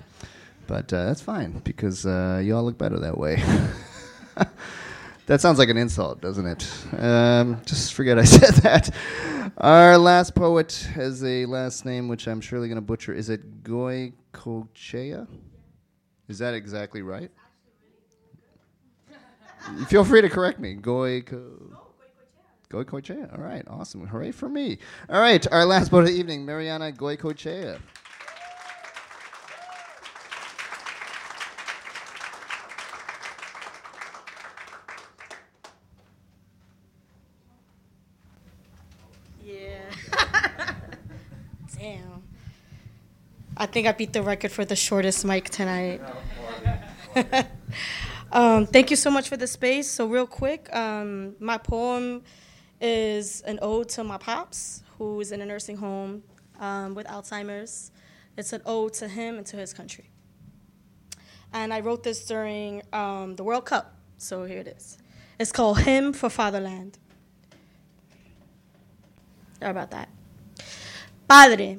But uh, that's fine, because uh, you all look better that way. that sounds like an insult, doesn't it? Um, just forget I said that. Our last poet has a last name which I'm surely going to butcher. Is it Goycochea? Is that exactly right? Feel free to correct me. Goyco. Goycochea. All right, awesome. Hooray for me. All right, our last poet of the evening, Mariana. Damn. I think I beat the record for the shortest mic tonight. um, thank you so much for the space. So, real quick, um, my poem is an ode to my pops, who is in a nursing home um, with Alzheimer's. It's an ode to him and to his country. And I wrote this during um, the World Cup. So, here it is. It's called Hymn for Fatherland. Sorry about that. Padre,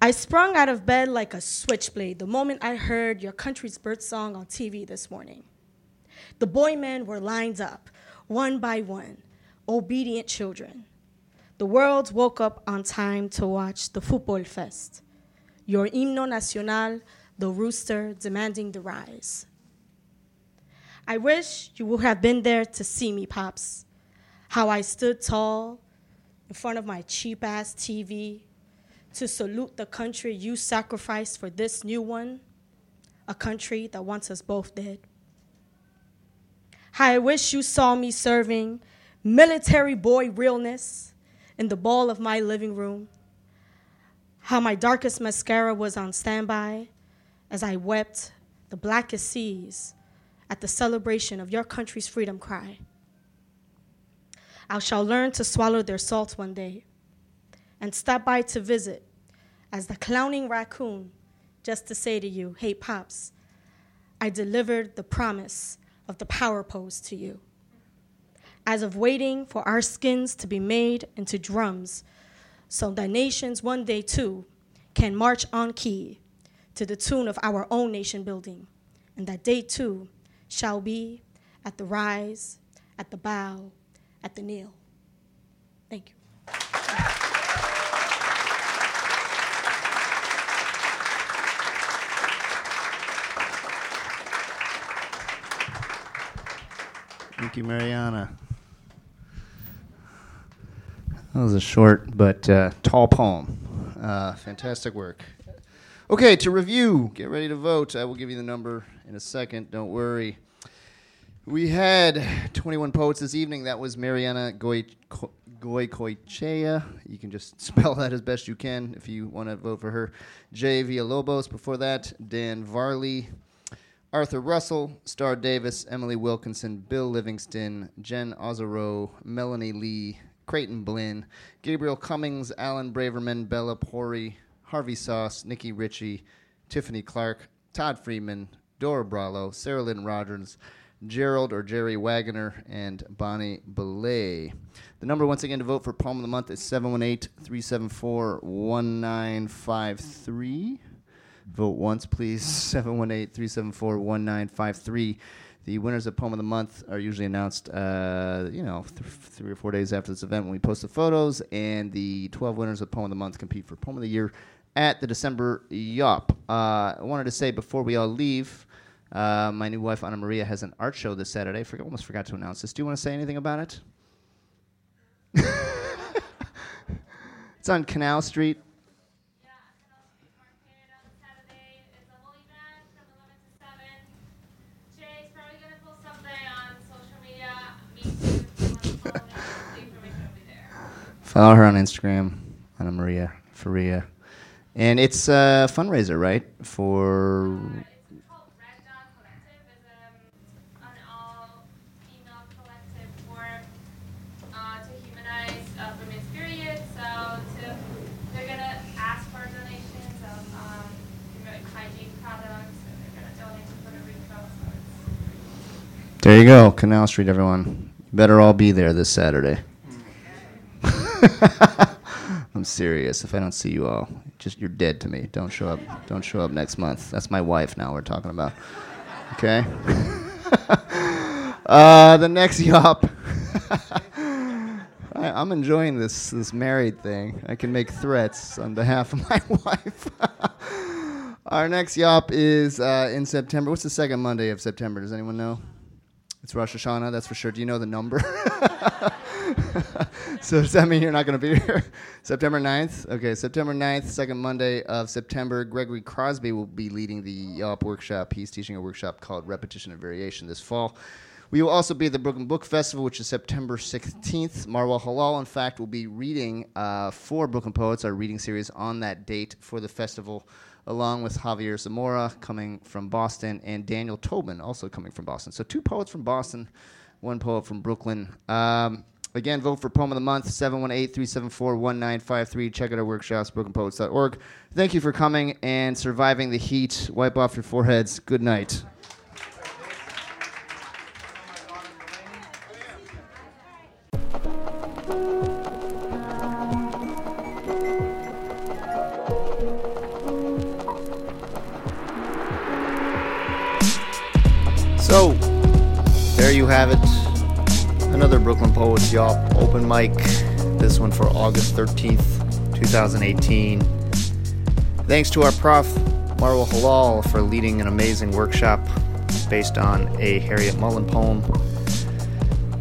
I sprung out of bed like a switchblade the moment I heard your country's birth song on TV this morning. The boy men were lined up, one by one, obedient children. The world woke up on time to watch the football fest. Your himno nacional, the rooster demanding the rise. I wish you would have been there to see me, Pops. How I stood tall in front of my cheap ass TV to salute the country you sacrificed for this new one, a country that wants us both dead. How I wish you saw me serving military boy realness in the ball of my living room. How my darkest mascara was on standby as I wept the blackest seas at the celebration of your country's freedom cry. I shall learn to swallow their salt one day and stop by to visit as the clowning raccoon just to say to you, hey, Pops, I delivered the promise of the power pose to you. As of waiting for our skins to be made into drums so that nations one day too can march on key to the tune of our own nation building, and that day too shall be at the rise, at the bow, at the kneel. Thank you. Thank you, Mariana. That was a short but uh, tall poem. Uh, fantastic work. Okay, to review, get ready to vote. I will give you the number in a second. Don't worry. We had 21 poets this evening. That was Mariana Ko- You can just spell that as best you can if you want to vote for her. Jay Villalobos. Before that, Dan Varley. Arthur Russell, Star Davis, Emily Wilkinson, Bill Livingston, Jen Ozero, Melanie Lee, Creighton Blinn, Gabriel Cummings, Alan Braverman, Bella Pori, Harvey Sauce, Nikki Ritchie, Tiffany Clark, Todd Freeman, Dora Bralo, Sarah Lynn Rogers, Gerald or Jerry Wagoner, and Bonnie Belay. The number once again to vote for Poem of the Month is 718 374 1953. Vote once, please. 718 374 1953. The winners of Poem of the Month are usually announced, uh, you know, th- three or four days after this event when we post the photos. And the 12 winners of Poem of the Month compete for Poem of the Year at the December Yawp. Uh, I wanted to say before we all leave, uh, my new wife, Anna Maria, has an art show this Saturday. I almost forgot to announce this. Do you want to say anything about it? it's on Canal Street. Follow her on Instagram, Anna Maria Faria. And it's a fundraiser, right? For. There you go, Canal Street, everyone. You better all be there this Saturday. I'm serious. If I don't see you all, just you're dead to me. Don't show up. Don't show up next month. That's my wife now. We're talking about. Okay. uh, the next Yawp. I, I'm enjoying this this married thing. I can make threats on behalf of my wife. Our next Yawp is uh, in September. What's the second Monday of September? Does anyone know? It's Rosh Hashanah, that's for sure. Do you know the number? So does that mean you're not going to be here? September 9th? Okay, September 9th, second Monday of September. Gregory Crosby will be leading the Yawp workshop. He's teaching a workshop called Repetition and Variation this fall. We will also be at the Brooklyn Book Festival, which is September 16th. Marwa Helal, in fact, will be reading uh, for Brooklyn poets, our reading series, on that date for the festival, along with Javier Zamora coming from Boston and Daniel Tobin also coming from Boston. So two poets from Boston, one poet from Brooklyn. Um, again, vote for Poem of the Month, 718-374-1953. Check out our workshops, brooklynpoets.org. Thank you for coming and surviving the heat. Wipe off your foreheads. Good night. So, there you have it. Another Brooklyn Poets Yawp open mic. This one for August 13th, 2018. Thanks to our prof, Marwa Helal, for leading an amazing workshop based on a Harryette Mullen poem.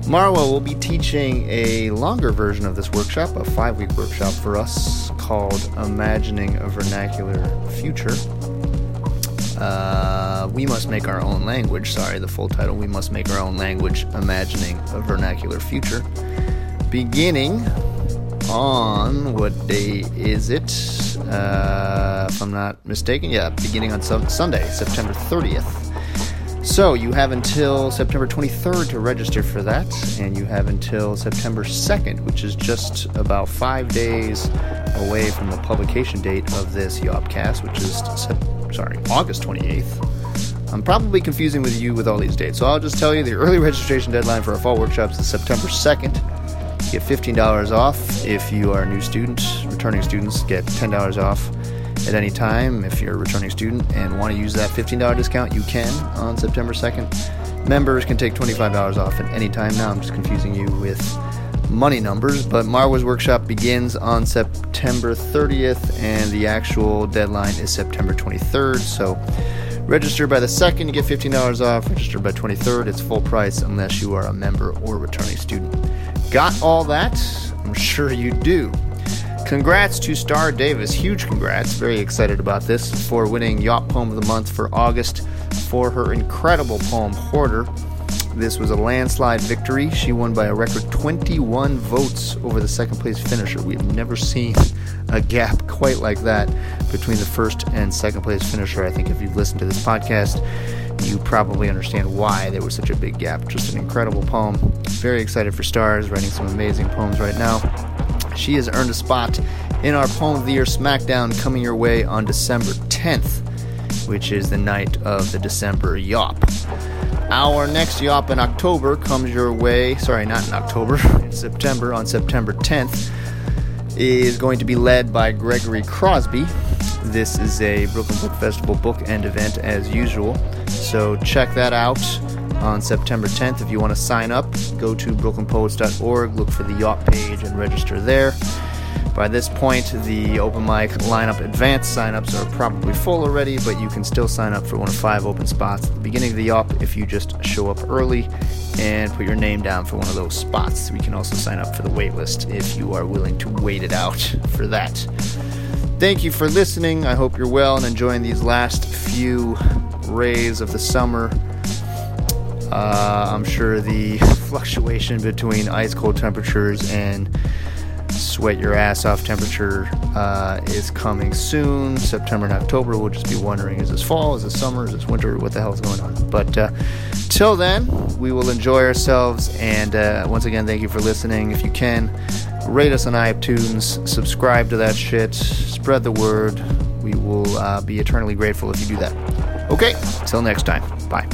Marwa will be teaching a longer version of this workshop, a five week workshop for us called Imagining a Vernacular Future. Uh, we must make our own language. Sorry, the full title. We must make our own language, imagining a vernacular future. Beginning on what day is it? Uh, if I'm not mistaken, yeah, beginning on some Sunday, September 30th. So you have until September 23rd to register for that, and you have until September 2nd, which is just about five days away from the publication date of this Yawpcast, which is sep- sorry August 28th. I'm probably confusing with you with all these dates, so I'll just tell you the early registration deadline for our fall workshops is September 2nd. You get $15 off if you are a new student. Returning students get $10 off. at any time. If you're a returning student and want to use that $15 discount, you can on September 2nd. Members can take $25 off at any time now. I'm just confusing you with money numbers, but Marwa's workshop begins on September 30th, and the actual deadline is September 23rd. So register by the 2nd, you get $15 off. Register by 23rd, it's full price unless you are a member or returning student. Got all that? I'm sure you do. Congrats to Star Davis. Huge congrats. Very excited about this for winning Yawp Poem of the Month for August for her incredible poem, Hoarder. This was a landslide victory. She won by a record 21 votes over the second place finisher. We have never seen a gap quite like that between the first and second place finisher. I think if you've listened to this podcast, you probably understand why there was such a big gap. Just an incredible poem. Very excited for Stars, writing some amazing poems right now. She has earned a spot in our Poem of the Year SmackDown coming your way on December 10th, which is the night of the December Yawp. Our next Yawp in October comes your way, sorry, not in October, in September, on September 10th, is going to be led by Gregory Crosby. This is a Brooklyn Book Festival book bookend event as usual, so check that out on September 10th. If you want to sign up, go to brooklynpoets.org, look for the Yawp page, and register there. By this point, the open mic lineup advance signups are probably full already, but you can still sign up for one of five open spots at the beginning of the Yawp if you just show up early and put your name down for one of those spots. We can also sign up for the waitlist if you are willing to wait it out for that. Thank you for listening. I hope you're well and enjoying these last few rays of the summer. Uh, I'm sure the fluctuation between ice cold temperatures and sweat your ass off temperature uh, is coming soon. September and October, we'll just be wondering is this fall, is this summer, is this winter, what the hell is going on? But uh, till then, we will enjoy ourselves. And uh, once again, thank you for listening. If you can, rate us on iTunes, subscribe to that shit, spread the word. We will uh, be eternally grateful if you do that. Okay, till next time. Bye.